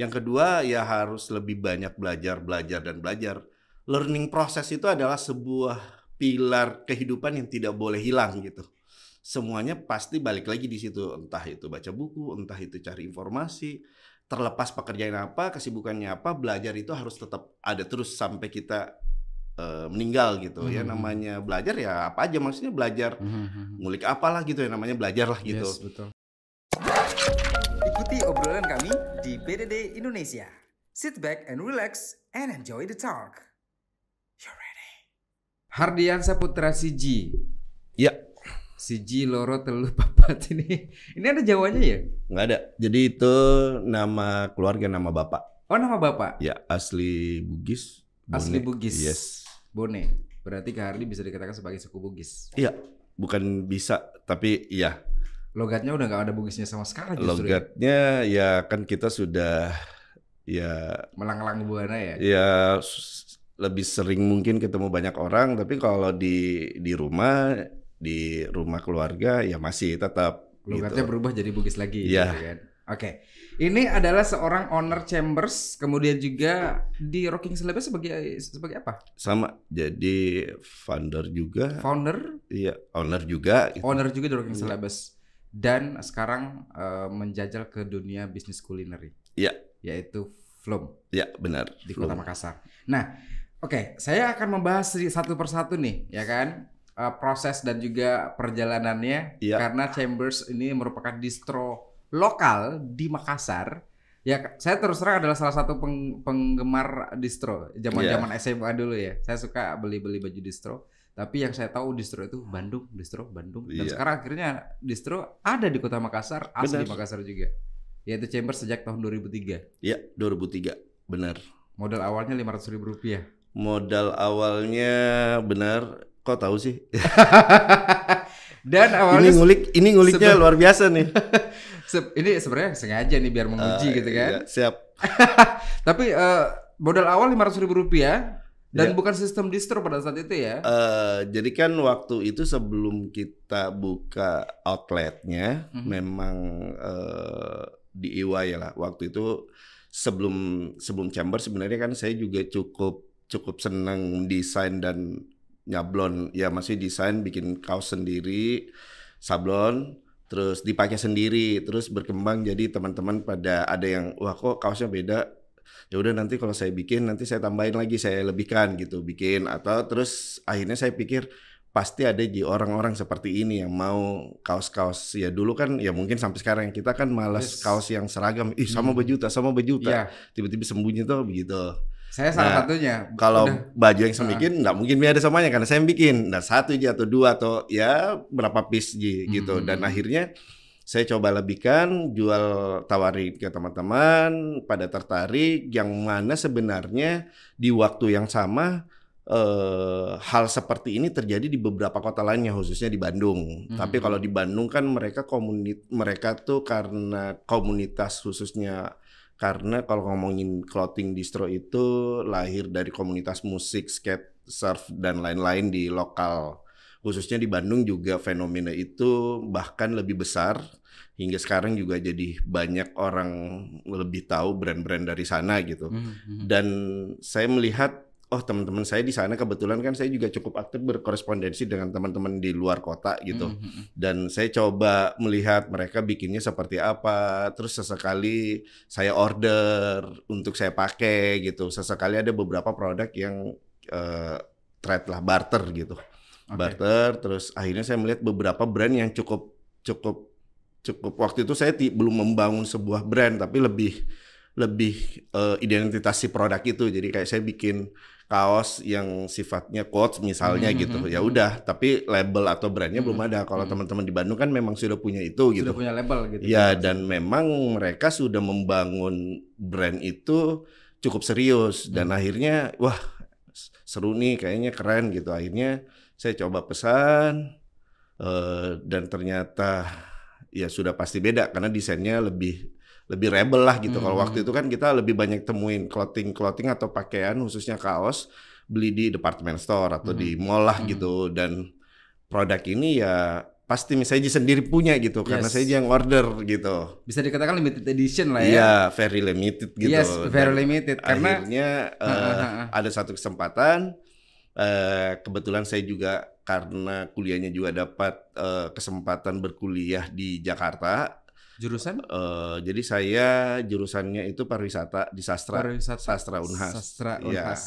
Yang kedua ya harus lebih banyak belajar, belajar dan belajar. Learning proses itu adalah sebuah pilar kehidupan yang tidak boleh hilang gitu. Semuanya pasti balik lagi di situ, entah itu baca buku, entah itu cari informasi, terlepas pekerjaan apa, kesibukannya apa, belajar itu harus tetap ada terus sampai kita uh, meninggal gitu ya. Mhm. Namanya belajar ya apa aja maksudnya belajar Mhm. ngulik apalah gitu ya namanya belajar lah gitu. Yes, betul. Ikuti obrolan kami di PDD Indonesia. Sit back and relax and enjoy the talk. You're ready. Hardiansa Putra Siji. Iya. Siji loro telu papat ini. Ini ada Jawanya ya? nggak ada. Jadi itu nama keluarga nama bapak. Oh nama bapak. Ya asli Bugis. Asli Bone. Bugis. Yes. Bone. Berarti Kak Hardi bisa dikatakan sebagai suku Bugis. Iya. Bukan bisa tapi iya. Logatnya udah nggak ada Bugisnya sama sekali justru. ya. Logatnya ya kan kita sudah ya Melang-lang buana ya. ya lebih sering mungkin ketemu banyak orang tapi kalau di di rumah di rumah keluarga ya masih tetap Logatnya gitu. berubah jadi Bugis lagi. Iya. gitu kan. Oke. Ini adalah seorang owner Chambers, kemudian juga di Rocking Celebes sebagai sebagai apa? sama jadi founder juga Founder, iya owner juga gitu. owner juga di Rocking Iya. Celebes. Dan sekarang eh, menjajal ke dunia bisnis kulineri. Iya. Yaitu Flom ya benar di Kota Makassar. Nah, oke, saya akan membahas satu persatu nih, ya kan? Eh, proses dan juga perjalanannya Iya. karena Chambers ini merupakan distro lokal di Makassar. Ya, saya terus terang adalah salah satu peng- penggemar distro zaman-zaman SMA dulu ya. Saya suka beli-beli baju distro. Tapi yang saya tahu distro itu Bandung, distro Bandung. Dan Iya. sekarang akhirnya distro ada di Kota Makassar, asli Benar. Makassar juga. Yaitu Chambers sejak tahun 2003. ya 2003 benar Modal awalnya 500 ribu rupiah. modal awalnya benar kok tahu sih Dan ini awalnya ngulik ini nguliknya luar biasa nih se- ini sebenarnya sengaja nih biar menguji Eh, gitu kan. iya, siap Tapi eh, modal awal 500 ribu rupiah dan Iya. bukan sistem distro pada saat itu ya. Eh, jadi kan waktu itu sebelum kita buka outletnya, Mhm. memang eh, di EY ya lah. Waktu itu sebelum sebelum chamber sebenarnya kan saya juga cukup cukup senang desain dan nyablon. Ya masih desain bikin kaos sendiri, sablon, terus dipakai sendiri, terus berkembang jadi teman-teman pada ada yang wah kok kaosnya beda ya udah nanti kalau saya bikin nanti saya tambahin lagi saya lebihkan gitu bikin atau terus akhirnya saya pikir pasti ada di orang-orang seperti ini yang mau kaos-kaos ya dulu kan ya mungkin sampai sekarang kita kan malas Yes. kaos yang seragam ih sama Hmm. baju tas sama baju tas Iya, tiba-tiba sembunyi tuh begitu saya salah Nah, satunya. kalau Udah. baju yang saya bikin nggak mungkin ada semuanya karena saya yang bikin nah satu aja atau dua atau ya berapa piece ji, gitu Hmm. dan akhirnya saya coba lebihkan jual tawarin ke teman-teman pada tertarik yang mana sebenarnya di waktu yang sama eh, hal seperti ini terjadi di beberapa kota lainnya khususnya di Bandung Hmm. tapi kalau di Bandung kan mereka komunit mereka tuh karena komunitas khususnya karena kalau ngomongin clothing distro itu lahir dari komunitas musik, skate, surf dan lain-lain di lokal. Khususnya di Bandung juga fenomena itu bahkan lebih besar hingga sekarang juga jadi banyak orang lebih tahu brand-brand dari sana gitu. Mhm. Dan saya melihat oh teman-teman saya di sana kebetulan kan saya juga cukup aktif berkorespondensi dengan teman-teman di luar kota gitu Mhm. dan saya coba melihat mereka bikinnya seperti apa terus sesekali saya order untuk saya pakai gitu sesekali ada beberapa produk yang eh, trade lah barter gitu Oke. barter terus akhirnya saya melihat beberapa brand yang cukup cukup cukup waktu itu saya belum membangun sebuah brand tapi lebih lebih eh, identitas si produk itu jadi kayak saya bikin kaos yang sifatnya quotes misalnya Mhm, gitu mhm, ya mhm. udah tapi label atau brandnya belum Mhm, ada kalau mhm. teman-teman di Bandung kan memang sudah punya itu gitu Sudah punya label gitu. ya dan memang mereka sudah membangun brand itu cukup serius dan Hmm. akhirnya wah seru nih kayaknya keren gitu akhirnya saya coba pesan eh, dan ternyata ya sudah pasti beda karena desainnya lebih lebih rebel lah gitu kalau Hmm. waktu itu kan kita lebih banyak temuin clothing clothing atau pakaian khususnya kaos beli di department store atau di mall lah Hmm. gitu dan produk ini ya pasti misalnya sendiri punya gitu karena Yes. saya yang order gitu. Bisa dikatakan limited edition lah ya. Iya, very limited gitu. Yes, very Dan limited karena akhirnya ha. ada satu kesempatan eh, kebetulan saya juga karena kuliahnya juga dapat eh, kesempatan berkuliah di Jakarta. jurusan Eh, jadi saya jurusannya itu pariwisata di sastra. pariwisata Sastra Unhas. Sastra Iya. Unhas.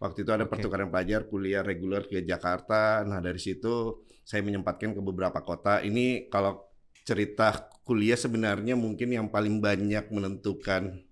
Waktu itu ada Oke. pertukaran pelajar kuliah reguler ke Jakarta. Nah, dari situ saya menyempatkan ke beberapa kota. Ini kalau cerita kuliah sebenarnya mungkin yang paling banyak menentukan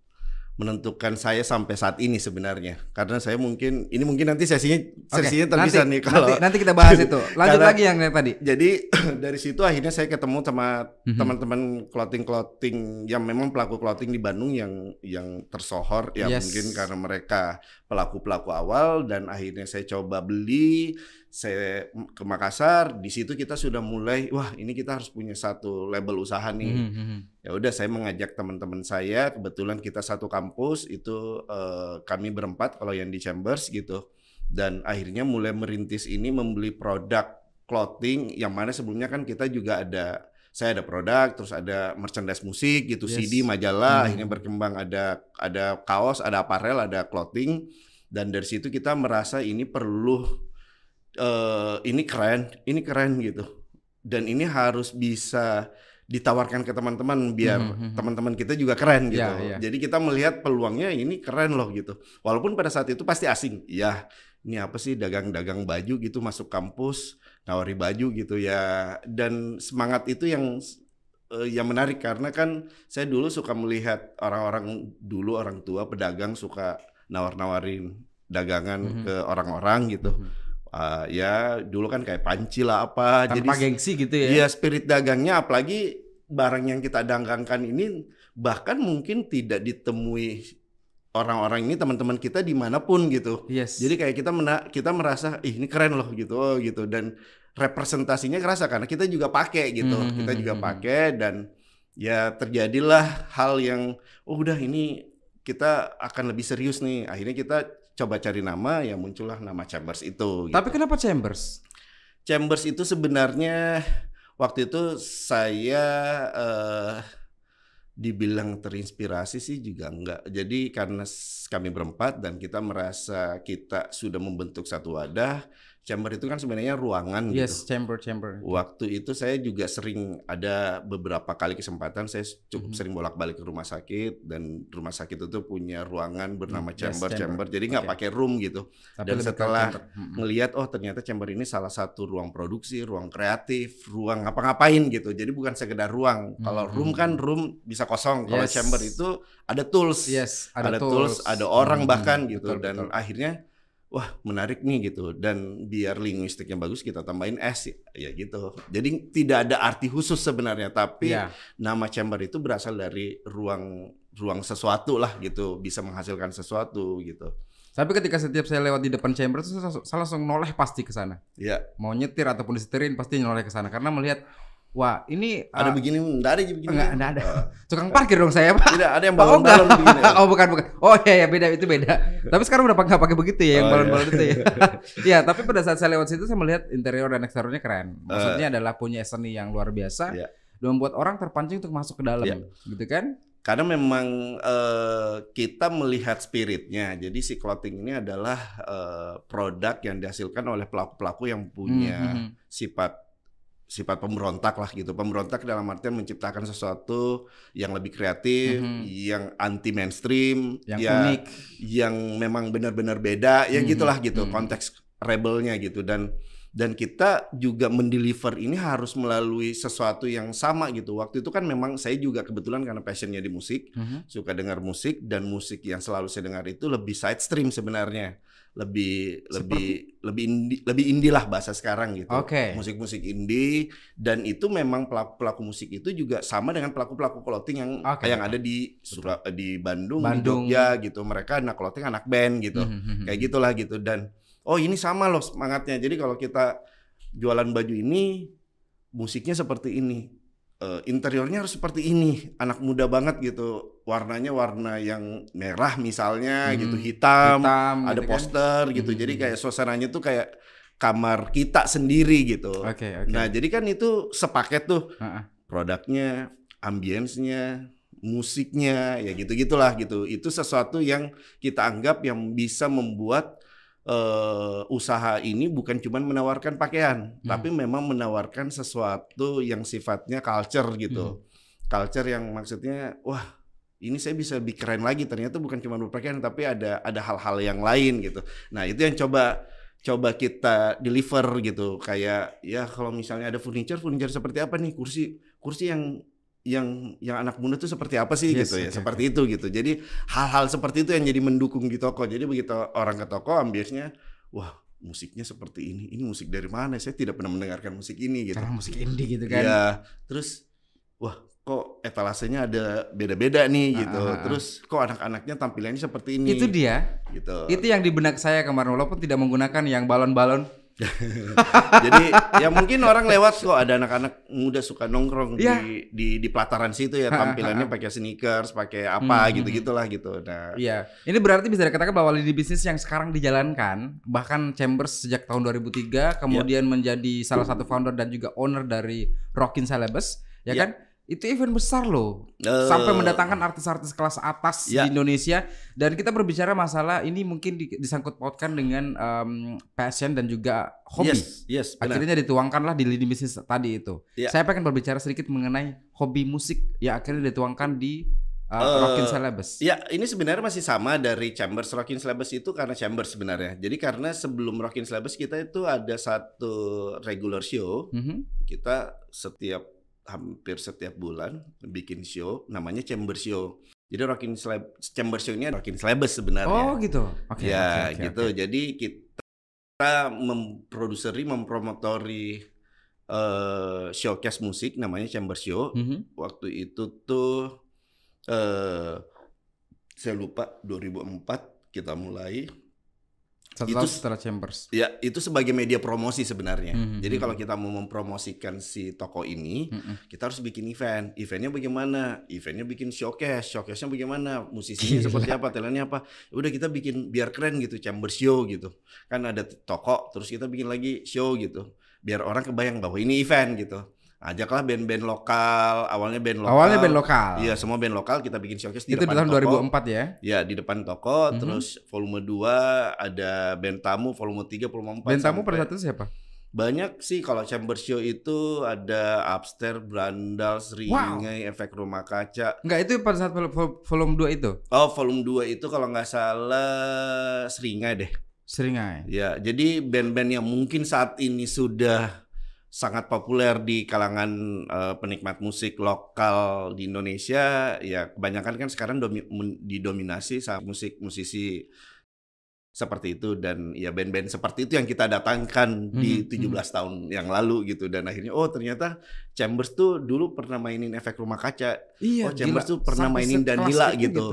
menentukan saya sampai saat ini sebenarnya. Karena saya mungkin ini mungkin nanti sesinya sesinya terpisah nanti, nih kalau nanti, nanti kita bahas itu. Lanjut Karena- lagi yang tadi. jadi dari situ akhirnya saya ketemu sama Mhm. teman-teman clothing-clothing yang memang pelaku clothing di Bandung yang yang tersohor ya Yes. mungkin karena mereka pelaku-pelaku awal dan akhirnya saya coba beli saya ke Makassar di situ kita sudah mulai wah ini kita harus punya satu label usaha nih Mhm, mhm. ya udah saya mengajak teman-teman saya kebetulan kita satu kampus itu eh, kami berempat kalau yang di Chambers gitu dan akhirnya mulai merintis ini membeli produk clothing yang mana sebelumnya kan kita juga ada saya ada produk terus ada merchandise musik gitu Yes. CD majalah Hmm. akhirnya berkembang ada ada kaos ada apparel ada clothing dan dari situ kita merasa ini perlu eh ini keren ini keren gitu dan ini harus bisa ditawarkan ke teman-teman biar Mhm, mhm. teman-teman kita juga keren gitu. Iya, iya. Jadi kita melihat peluangnya ini keren loh gitu. Walaupun pada saat itu pasti asing. Ya, ini apa sih dagang-dagang baju gitu masuk kampus, nawari baju gitu ya. Dan semangat itu yang eh, yang menarik karena kan saya dulu suka melihat orang-orang dulu orang tua pedagang suka nawar-nawarin dagangan Mhm. ke orang-orang gitu. Mhm. Ah, ya dulu kan kayak panci lah apa. Tanpa Jadi gengsi gitu ya. Iya spirit dagangnya apalagi barang yang kita dagangkan ini bahkan mungkin tidak ditemui orang-orang ini teman-teman kita di mana pun gitu. Yes. Jadi kayak kita mena kita merasa ih ini keren loh gitu oh gitu dan representasinya kerasa karena kita juga pakai gitu. Mhm, Kita juga mhm, pakai dan ya terjadilah hal yang oh udah ini kita akan lebih serius nih. Akhirnya kita coba cari nama ya muncullah nama Chambers itu. gitu. Tapi kenapa Chambers? Chambers itu sebenarnya waktu itu saya eh, dibilang terinspirasi sih juga enggak. Jadi karena kami berempat dan kita merasa kita sudah membentuk satu wadah, chamber itu kan sebenarnya ruangan Yes, gitu. chamber chamber. Waktu itu saya juga sering ada beberapa kali kesempatan saya cukup Mhm. sering bolak-balik ke rumah sakit dan rumah sakit itu punya ruangan bernama Hmm, yes, chamber chamber. chamber. Jadi nggak Oke. pakai room gitu Tapi dan setelah chamber. Mhm. ngelihat oh ternyata chamber ini salah satu ruang produksi, ruang kreatif, ruang ngapa-ngapain gitu. Jadi bukan sekedar ruang. Kalau Hmm. room kan room bisa kosong. Kalau Yes. chamber itu ada tools, Yes, ada, tools, ada orang Mhm, bahkan gitu. betul, Dan betul. akhirnya wah menarik nih gitu. Dan biar linguistiknya bagus kita tambahin S ya gitu. Jadi tidak ada arti khusus sebenarnya, tapi Iya. nama chamber itu berasal dari ruang ruang sesuatu lah gitu, bisa menghasilkan sesuatu gitu. Tapi ketika setiap saya lewat di depan chamber itu saya, langsung noleh pasti ke sana. Ya, Mau nyetir ataupun disetirin pasti noleh ke sana karena melihat wah ini ada uh, begini, enggak ada begini. enggak, enggak ada. Eh, tukang parkir dong saya pak. Tidak, ada yang Oh, balon-balon enggak. begini. oh bukan bukan. Oh iya ya beda itu beda. tapi sekarang udah nggak pakai begitu ya yang Oh, balon-balon itu ya. Iya tapi pada saat saya lewat situ saya melihat interior dan eksteriornya keren. Maksudnya adalah punya seni yang luar biasa. Iya. Dan membuat orang terpancing untuk masuk ke dalam, Iya. gitu kan? Karena memang eh, kita melihat spiritnya. Jadi si clothing ini adalah eh, produk yang dihasilkan oleh pelaku-pelaku yang punya Mhm. sifat sifat pemberontak lah gitu. Pemberontak dalam artian menciptakan sesuatu yang lebih kreatif, Mhm. yang anti mainstream, yang ya, unik. yang memang benar-benar beda, ya Mhm, gitulah gitu mhm. konteks rebelnya gitu dan dan kita juga mendeliver ini harus melalui sesuatu yang sama gitu. Waktu itu kan memang saya juga kebetulan karena passionnya di musik, Mhm. suka dengar musik dan musik yang selalu saya dengar itu lebih side stream sebenarnya. Lebih lebih lebih indie, lebih indie lah bahasa sekarang gitu. Oke. Musik-musik indie dan itu memang pelaku-pelaku musik itu juga sama dengan pelaku-pelaku clothing yang Oke, yang betul. ada di Sura, di Bandung, Bandung. di Jogja gitu. Mereka anak clothing, anak band gitu. Mhm. Kayak gitulah gitu dan oh ini sama loh semangatnya. Jadi kalau kita jualan baju ini musiknya seperti ini. Eh, interiornya harus seperti ini. Anak muda banget gitu. Warnanya warna yang merah misalnya Hmm, gitu, hitam, Hitam, ada gitu kan. poster gitu. Mhm. Jadi kayak suasananya tuh kayak kamar kita sendiri gitu. Oke, oke. Nah, jadi kan itu sepaket tuh produknya, ambience-nya, musiknya, ya gitu-gitulah gitu. Itu sesuatu yang kita anggap yang bisa membuat eh, usaha ini bukan cuma menawarkan pakaian, Hmm. tapi memang menawarkan sesuatu yang sifatnya culture Hmm. gitu. Culture yang maksudnya wah, ini saya bisa lebih keren lagi ternyata bukan cuma berpakaian tapi ada ada hal-hal yang lain gitu. Nah, itu yang coba coba kita deliver gitu. Kayak ya kalau misalnya ada furniture, furniture seperti apa nih? Kursi kursi yang yang yang anak muda tuh seperti apa sih Yes, gitu ya? oke, seperti itu gitu. Jadi hal-hal seperti itu yang jadi mendukung di toko. Jadi begitu orang ke toko ambience-nya wah musiknya seperti ini. Ini musik dari mana? Saya tidak pernah mendengarkan musik ini gitu. Karena musik indie gitu kan. ya terus wah kok etalasenya ada beda-beda nih gitu. Ah. terus kok anak-anaknya tampilannya seperti ini? Itu dia. gitu. Itu yang di benak saya kemarin walaupun tidak menggunakan yang balon-balon. jadi ya mungkin orang lewat kok ada anak-anak muda suka nongkrong Iya. di di di pelataran situ ya tampilannya pakai sneakers pakai Hmm, apa hmm, gitu gitulah gitu nah Iya. Ini berarti bisa dikatakan bahwa lini bisnis yang sekarang dijalankan bahkan Chambers sejak tahun 2003 kemudian menjadi salah satu founder dan juga owner dari Rockin Celebes, ya Ya. kan? Itu event besar loh. Eh, Sampai mendatangkan artis-artis kelas atas Ya. di Indonesia dan kita berbicara masalah ini mungkin di- disangkut pautkan dengan em, passion dan juga hobi. yes yes benar Akhirnya dituangkanlah di lini bisnis tadi itu. Ya. Saya pengen berbicara sedikit mengenai hobi musik yang akhirnya dituangkan di uh, Eh, Rockin Celebes. Ya, ini sebenarnya masih sama dari Chambers Rockin Syllabus itu karena Chambers sebenarnya. Jadi karena sebelum Rockin Syllabus kita itu ada satu regular show. Mhm. Kita setiap hampir setiap bulan bikin show namanya Chamber Show. Jadi Rockin Slab Chamber Show ini Rockin Syllabus sebenarnya. Oh gitu. Oke. ya, oke, oke, gitu. oke. Jadi kita memproduseri, mempromotori eh, showcase musik namanya Chamber Show Mhm. waktu itu tuh eh saya lupa 2004 kita mulai Satu itu setelah Chambers. ya itu sebagai media promosi sebenarnya. Mhm, jadi mhm. kalau kita mau mempromosikan si toko ini Mhm. kita harus bikin event. Eventnya bagaimana? Eventnya bikin showcase. Showcase-nya bagaimana? Musisinya Gila. seperti apa? Talentnya apa? Ya udah kita bikin biar keren gitu chamber show gitu. Kan ada toko terus kita bikin lagi show gitu. Biar orang kebayang bahwa ini event gitu ajaklah band-band lokal awalnya band lokal Awalnya band lokal. Iya, semua band lokal kita bikin showcase di Itu depan tahun toko. 2004 ya. Ya, di depan toko, Mhm. terus volume 2 ada band tamu, volume 3, volume 4. Band tamu pada saat itu siapa? Banyak sih kalau chamber show itu ada Upstairs, Brandal, Seringai, Efek Rumah Kaca. Enggak, itu pada saat vol- vol- volume 2 itu. Oh, volume 2 itu kalau nggak salah Seringai deh. Seringai. Ya, jadi band-band yang mungkin saat ini sudah sangat populer di kalangan eh, penikmat musik lokal di Indonesia, ya kebanyakan kan sekarang domi- didominasi sama musik musisi seperti itu. Dan ya band-band seperti itu yang kita datangkan di Mhm, 17 tahun yang lalu gitu. Dan akhirnya oh ternyata Chambers tuh dulu pernah mainin efek rumah kaca. Iya, Oh, Chambers tuh pernah Sampai mainin Danila itu gitu.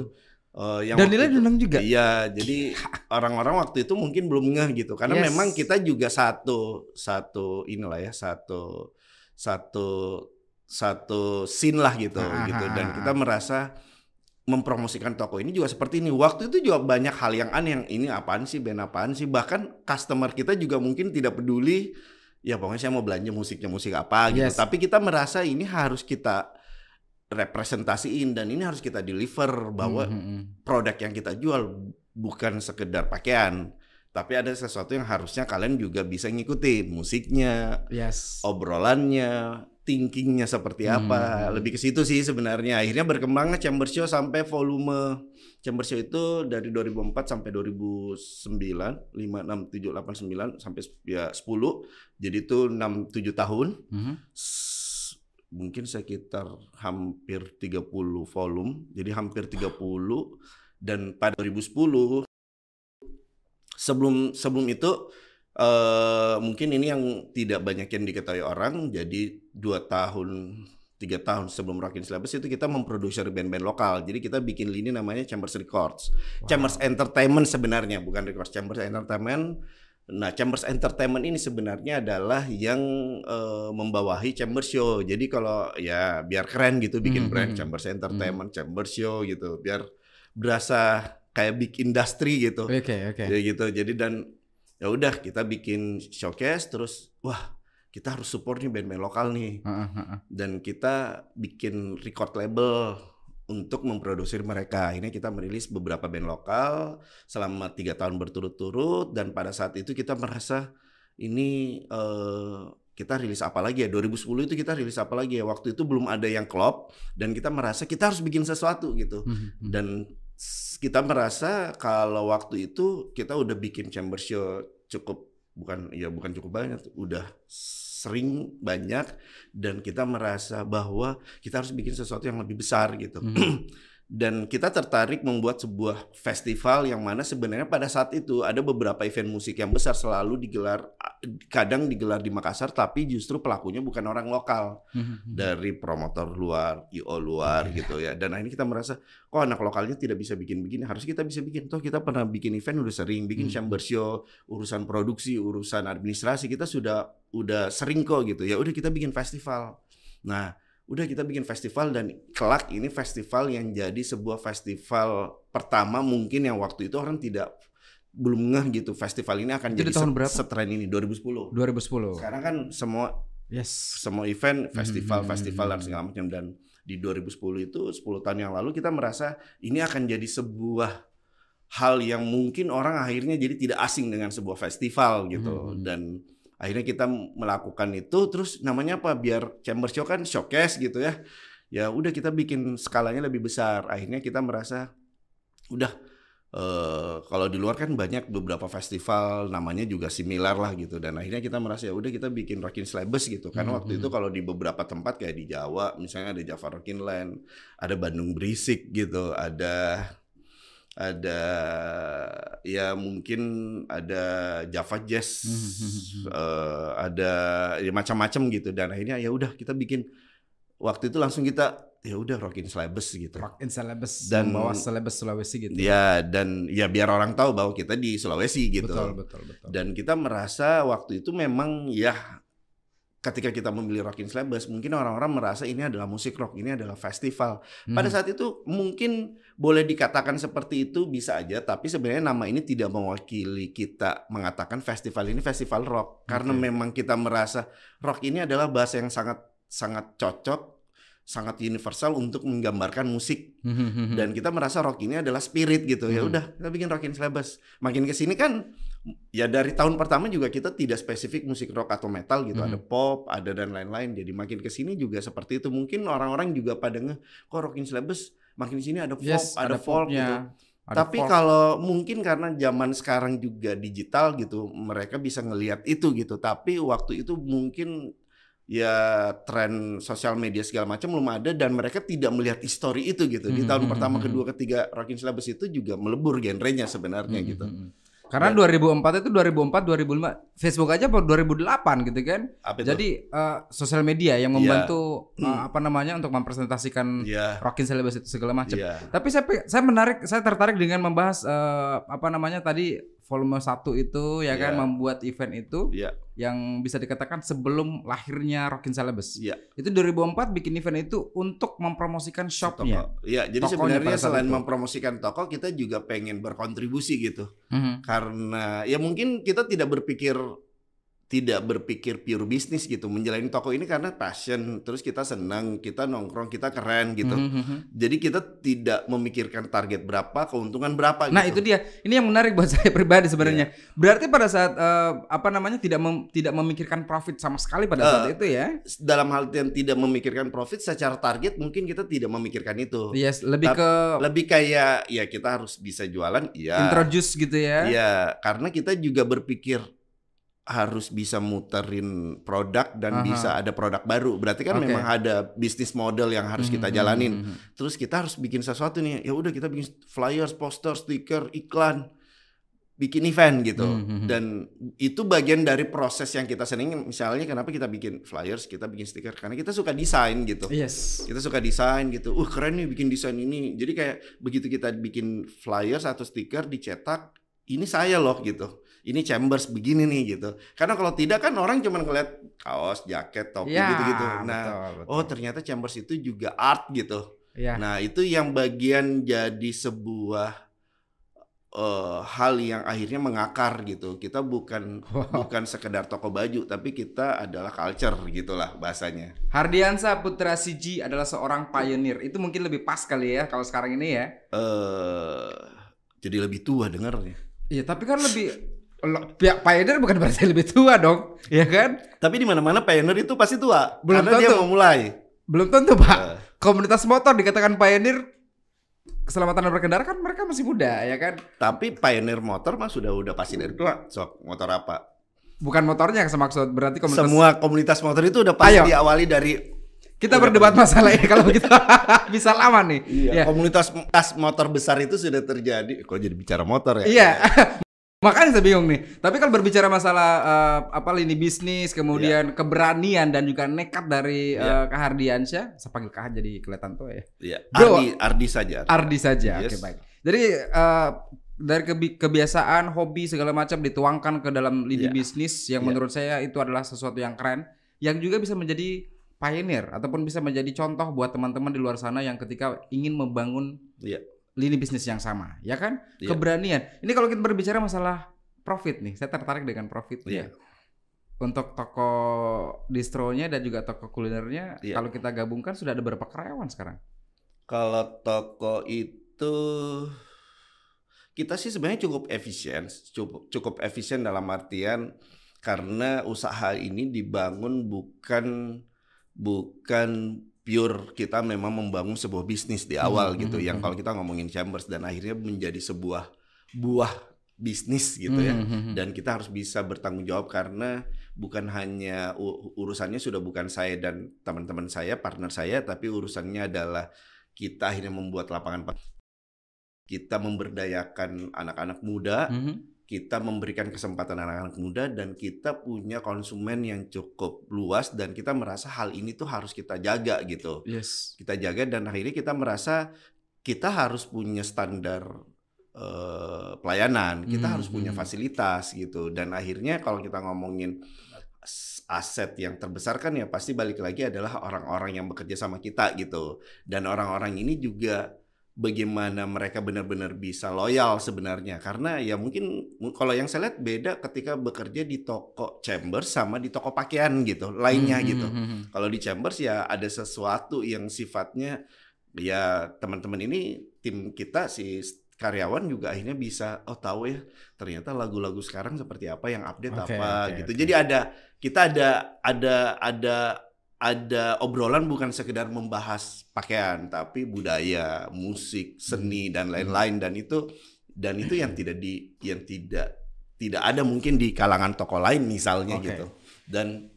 Eh, yang waktu itu- diundang juga. Iya, jadi orang-orang waktu itu mungkin belum ngeh gitu karena Yes. memang kita juga satu satu inilah ya satu satu satu scene lah gitu Ah, gitu ah, dan ah, kita merasa mempromosikan toko ini juga seperti ini. Waktu itu juga banyak hal yang aneh yang ini apaan sih band apaan sih bahkan customer kita juga mungkin tidak peduli ya pokoknya saya mau belanja musiknya musik apa gitu. Yes. Tapi kita merasa ini harus kita representasiin dan ini harus kita deliver bahwa Mhm, mhm. produk yang kita jual bukan sekedar pakaian, tapi ada sesuatu yang harusnya kalian juga bisa ngikutin musiknya, Yes. obrolannya, thinkingnya seperti apa. Hmm. Lebih ke situ sih sebenarnya. Akhirnya berkembangnya Chamber Show sampai volume Chamber Show itu dari 2004 sampai 2009, 5, 6, 7, 8, 9 sampai ya 10. Jadi itu 6 7 tahun. Mhm. Mungkin sekitar hampir 30 volume. Jadi hampir 30 dan pada 2010 sebelum sebelum itu eh mungkin ini yang tidak banyak yang diketahui orang. Jadi dua tahun tiga tahun sebelum Rockin Syllabus itu kita memproduksi band-band lokal. Jadi kita bikin lini namanya Chambers Records. Chambers Entertainment sebenarnya bukan Records Chambers Entertainment. Nah, Chambers Entertainment ini sebenarnya adalah yang eh, membawahi Chambers Show. Jadi kalau ya biar keren gitu bikin Hmm, brand hmm. Chambers Entertainment, Chambers Show gitu, biar berasa kayak big industry gitu. Oke, oke. Ya gitu. Jadi dan ya udah kita bikin showcase terus wah kita harus support nih band-band lokal nih Heeh, heeh. dan kita bikin record label untuk memproduksi mereka. Ini kita merilis beberapa band lokal selama tiga tahun berturut-turut dan pada saat itu kita merasa ini eh, kita rilis apa lagi ya 2010 itu kita rilis apa lagi ya waktu itu belum ada yang klop dan kita merasa kita harus bikin sesuatu gitu Hmm, hmm. dan s- kita merasa kalau waktu itu kita udah bikin chamber show cukup bukan ya bukan cukup banyak udah sering banyak dan kita merasa bahwa kita harus bikin sesuatu yang lebih besar gitu Hmm. dan kita tertarik membuat sebuah festival yang mana sebenarnya pada saat itu ada beberapa event musik yang besar selalu digelar kadang digelar di Makassar tapi justru pelakunya bukan orang lokal Hmm, hmm. dari promotor luar, IO luar gitu ya. Dan akhirnya kita merasa, kok anak lokalnya tidak bisa bikin begini, harus kita bisa bikin. Toh kita pernah bikin event udah sering, bikin Hmm. chamber show, urusan produksi, urusan administrasi kita sudah udah sering kok gitu. Ya udah kita bikin festival. Nah, udah kita bikin festival dan kelak ini festival yang jadi sebuah festival pertama mungkin yang waktu itu orang tidak belum ngeh gitu festival ini akan jadi di tahun berapa? setren ini 2010. 2010. Sekarang kan semua Yes. semua event, Hmm, festival, hmm, festival dan hmm. segala macam dan di 2010 itu 10 tahun yang lalu kita merasa ini akan jadi sebuah hal yang mungkin orang akhirnya jadi tidak asing dengan sebuah festival gitu Hmm. dan akhirnya kita melakukan itu terus namanya apa biar chamber show kan showcase gitu ya. Ya udah kita bikin skalanya lebih besar. Akhirnya kita merasa udah eh kalau di luar kan banyak beberapa festival namanya juga similar lah gitu. Dan akhirnya kita merasa ya udah kita bikin Rockin Slabes gitu. Karena Hmm, waktu itu kalau di beberapa tempat kayak di Jawa misalnya ada Java Rockin Land ada Bandung Berisik gitu ada ada ya mungkin ada Java Jazz eh, ada ya macam-macam gitu dan akhirnya ya udah kita bikin waktu itu langsung kita ya udah Rockin Slabes gitu Rock in Celebes Dan- membawa Celebes Sulawesi gitu. Ya dan ya biar orang tahu bahwa kita di Sulawesi gitu. Betul, betul, betul. Dan kita merasa waktu itu memang ya ketika kita memilih Rockin Slabes mungkin orang-orang merasa ini adalah musik rock, ini adalah festival. Pada Hmm. saat itu mungkin boleh dikatakan seperti itu bisa aja tapi sebenarnya nama ini tidak mewakili kita mengatakan festival ini festival rock karena Oke. memang kita merasa rock ini adalah bahasa yang sangat sangat cocok sangat universal untuk menggambarkan musik Hmm, hmm, dan kita merasa rock ini adalah spirit gitu ya udah kita bikin rockin slabes makin ke sini kan ya dari tahun pertama juga kita tidak spesifik musik rock atau metal gitu. Hmm. ada pop ada dan lain-lain. Jadi makin ke sini juga seperti itu. Mungkin orang-orang juga pada nge kok rockin slabes makin sini ada folk yes, ada, folk gitu. Ada tapi folk. kalau mungkin karena zaman sekarang juga digital gitu mereka bisa ngelihat itu gitu. Tapi waktu itu mungkin ya tren sosial media segala macam belum ada dan mereka tidak melihat histori itu gitu. Di Hmm, tahun hmm, pertama hmm, kedua ketiga Rockin Slabes itu juga melebur genrenya sebenarnya Hmm, gitu. hmm, Karena 2004 itu 2004 2005 Facebook aja baru 2008 gitu kan. apa itu Jadi eh, sosial media yang Iya. membantu eh, Hmm. apa namanya untuk mempresentasikan Iya Rockin Celebes itu segala macam. iya Tapi saya saya menarik saya tertarik dengan membahas eh, apa namanya tadi volume 1 itu ya kan Iya. membuat event itu Iya. Yang bisa dikatakan sebelum lahirnya Rockin Celebes. Iya. Itu 2004 bikin event itu untuk mempromosikan shopnya. iya jadi Tokonya sebenarnya selain itu. mempromosikan toko kita juga pengen berkontribusi gitu Mhm. karena ya mungkin kita tidak berpikir tidak berpikir pure bisnis gitu menjalani toko ini karena passion terus kita senang kita nongkrong kita keren gitu Mhm, mhm. jadi kita tidak memikirkan target berapa keuntungan berapa Nah gitu. itu dia. Ini yang menarik buat saya pribadi sebenarnya. Berarti pada saat eh, apa namanya tidak mem- tidak memikirkan profit sama sekali pada saat Eh, itu ya. dalam hal yang tidak memikirkan profit secara target mungkin kita tidak memikirkan itu Yes, lebih Tap- ke lebih kayak ya kita harus bisa jualan iya introduce gitu ya. Iya, karena kita juga berpikir harus bisa muterin produk Aha. dan bisa ada produk baru. Berarti kan Oke. memang ada bisnis model yang harus kita Mhm, jalanin. mhm, mhm. Terus kita harus bikin sesuatu nih. Ya udah kita bikin flyers, poster, stiker, iklan, bikin event gitu. Mhm. Dan itu bagian dari proses yang kita senengin. Misalnya kenapa kita bikin flyers, kita bikin stiker karena kita suka desain gitu Yes. kita suka desain gitu. Uh keren nih bikin desain ini. Jadi kayak begitu kita bikin flyers atau stiker dicetak, ini saya loh gitu. Ini chambers begini nih gitu. Karena kalau tidak kan orang cuma ngeliat kaos, jaket, topi Ya, gitu-gitu. Nah, betul, betul. oh ternyata chambers itu juga art gitu. ya. Nah, itu yang bagian jadi sebuah eh, hal yang akhirnya mengakar gitu. Kita bukan bukan sekedar toko baju, tapi kita adalah culture gitulah bahasanya. Hardiansa Putra Siji adalah seorang pioneer. Itu mungkin lebih pas kali ya kalau sekarang ini ya. Eh jadi lebih tua dengarnya. Iya, tapi kan lebih pihak pioneer bukan berarti lebih tua dong, ya kan? Tapi di mana-mana pioneer itu pasti tua. Belum karena dia tentu. memulai. Belum tentu, Pak. Eh, Komunitas motor dikatakan pioneer keselamatan berkendara kan mereka masih muda, ya kan? tapi pioneer motor mah sudah udah pasti dari tua. Sok motor apa? Bukan motornya yang saya maksud, berarti komunitas Semua komunitas motor itu udah pasti Ayo. diawali dari kita Udah berdebat masalah ini kalau kita bisa lama nih. Iya, Ya. komunitas tas motor besar itu sudah terjadi. Kok jadi bicara motor ya? Iya. Makanya saya bingung nih. Tapi kalau berbicara masalah eh, apa lini bisnis, kemudian keberanian dan juga nekat dari Iya. eh, Kak Hardiansyah, saya panggil Kak jadi kelihatan tua ya. Iya, Bro. Ardi, Ardi saja. Ardi saja. Yes. Oke, baik. Jadi eh, dari kebi- kebiasaan, hobi segala macam dituangkan ke dalam lini Iya. bisnis yang Iya. menurut saya itu adalah sesuatu yang keren yang juga bisa menjadi pioneer ataupun bisa menjadi contoh buat teman-teman di luar sana yang ketika ingin membangun Iya. Lini bisnis yang sama, ya kan? Iya. Keberanian. Ini kalau kita berbicara masalah profit nih, saya tertarik dengan profitnya. Iya. Untuk toko distronya dan juga toko kulinernya, Iya. kalau kita gabungkan sudah ada berapa karyawan sekarang? Kalau toko itu kita sih sebenarnya cukup efisien, cukup cukup efisien dalam artian karena usaha ini dibangun bukan bukan pure kita memang membangun sebuah bisnis di awal Hmm, gitu hmm, yang hmm. kalau kita ngomongin chambers dan akhirnya menjadi sebuah buah bisnis gitu ya Hmm, dan kita harus bisa bertanggung jawab karena bukan hanya urusannya sudah bukan saya dan teman-teman saya partner saya tapi urusannya adalah kita akhirnya membuat lapangan kita memberdayakan anak-anak muda Mhm. Kita memberikan kesempatan anak-anak muda dan kita punya konsumen yang cukup luas dan kita merasa hal ini tuh harus kita jaga gitu Yes. kita jaga dan akhirnya kita merasa kita harus punya standar eh, pelayanan, kita Hmm, harus punya hmm. fasilitas gitu dan akhirnya kalau kita ngomongin aset yang terbesar kan ya pasti balik lagi adalah orang-orang yang bekerja sama kita gitu dan orang-orang ini juga bagaimana mereka benar-benar bisa loyal sebenarnya karena ya mungkin mu- kalau yang saya lihat beda ketika bekerja di toko chambers sama di toko pakaian gitu lainnya Mhm, gitu mhm, mhm. kalau di Chambers ya ada sesuatu yang sifatnya ya teman-teman ini tim kita si karyawan juga akhirnya bisa oh tahu ya ternyata lagu-lagu sekarang seperti apa yang update Oke, apa oke, gitu. oke. Jadi ada kita ada ada ada ada obrolan bukan sekedar membahas pakaian tapi budaya, musik, seni dan lain-lain dan itu dan itu yang tidak di yang tidak tidak ada mungkin di kalangan toko lain misalnya Oke. gitu. Dan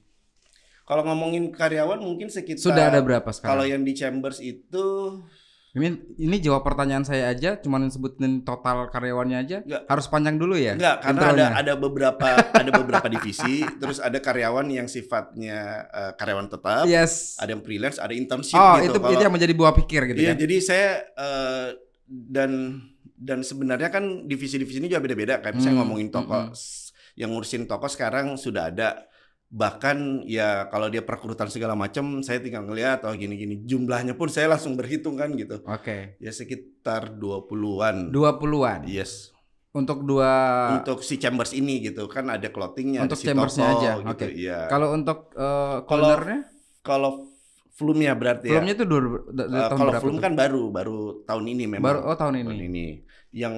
kalau ngomongin karyawan mungkin sekitar Sudah ada berapa kalau sekarang? yang di Chambers itu Ini ini jawab pertanyaan saya aja, cuman sebutin total karyawannya aja. Enggak. Harus panjang dulu ya? enggak karena ada intronya? ada beberapa ada beberapa divisi, terus ada karyawan yang sifatnya eh, karyawan tetap, Yes. ada yang freelance, ada internship Oh, gitu. itu Kalau- itu yang menjadi buah pikir gitu Iya, kan. jadi saya eh, dan dan sebenarnya kan divisi-divisi ini juga beda-beda. Kayak misalnya Hmm, ngomongin toko, hmm, s- yang ngurusin toko sekarang sudah ada. Bahkan ya kalau dia perekrutan segala macam, saya tinggal ngeliat oh gini-gini. Jumlahnya pun saya langsung berhitung kan gitu. Oke. Ya sekitar 20-an. Dua puluhan. Yes. Untuk dua Untuk si Chambers ini gitu kan ada clothingnya, Untuk ada si chambersnya toko aja, gitu. oke. Iya. kalau untuk eh, Kalau- kulinernya, Kalau Flumnya berarti filmnya ya. itu dua, da- da- Eh, tahun kalau berapa Flum tuh? kan baru, baru tahun ini memang. baru oh tahun tahun ini. ini yang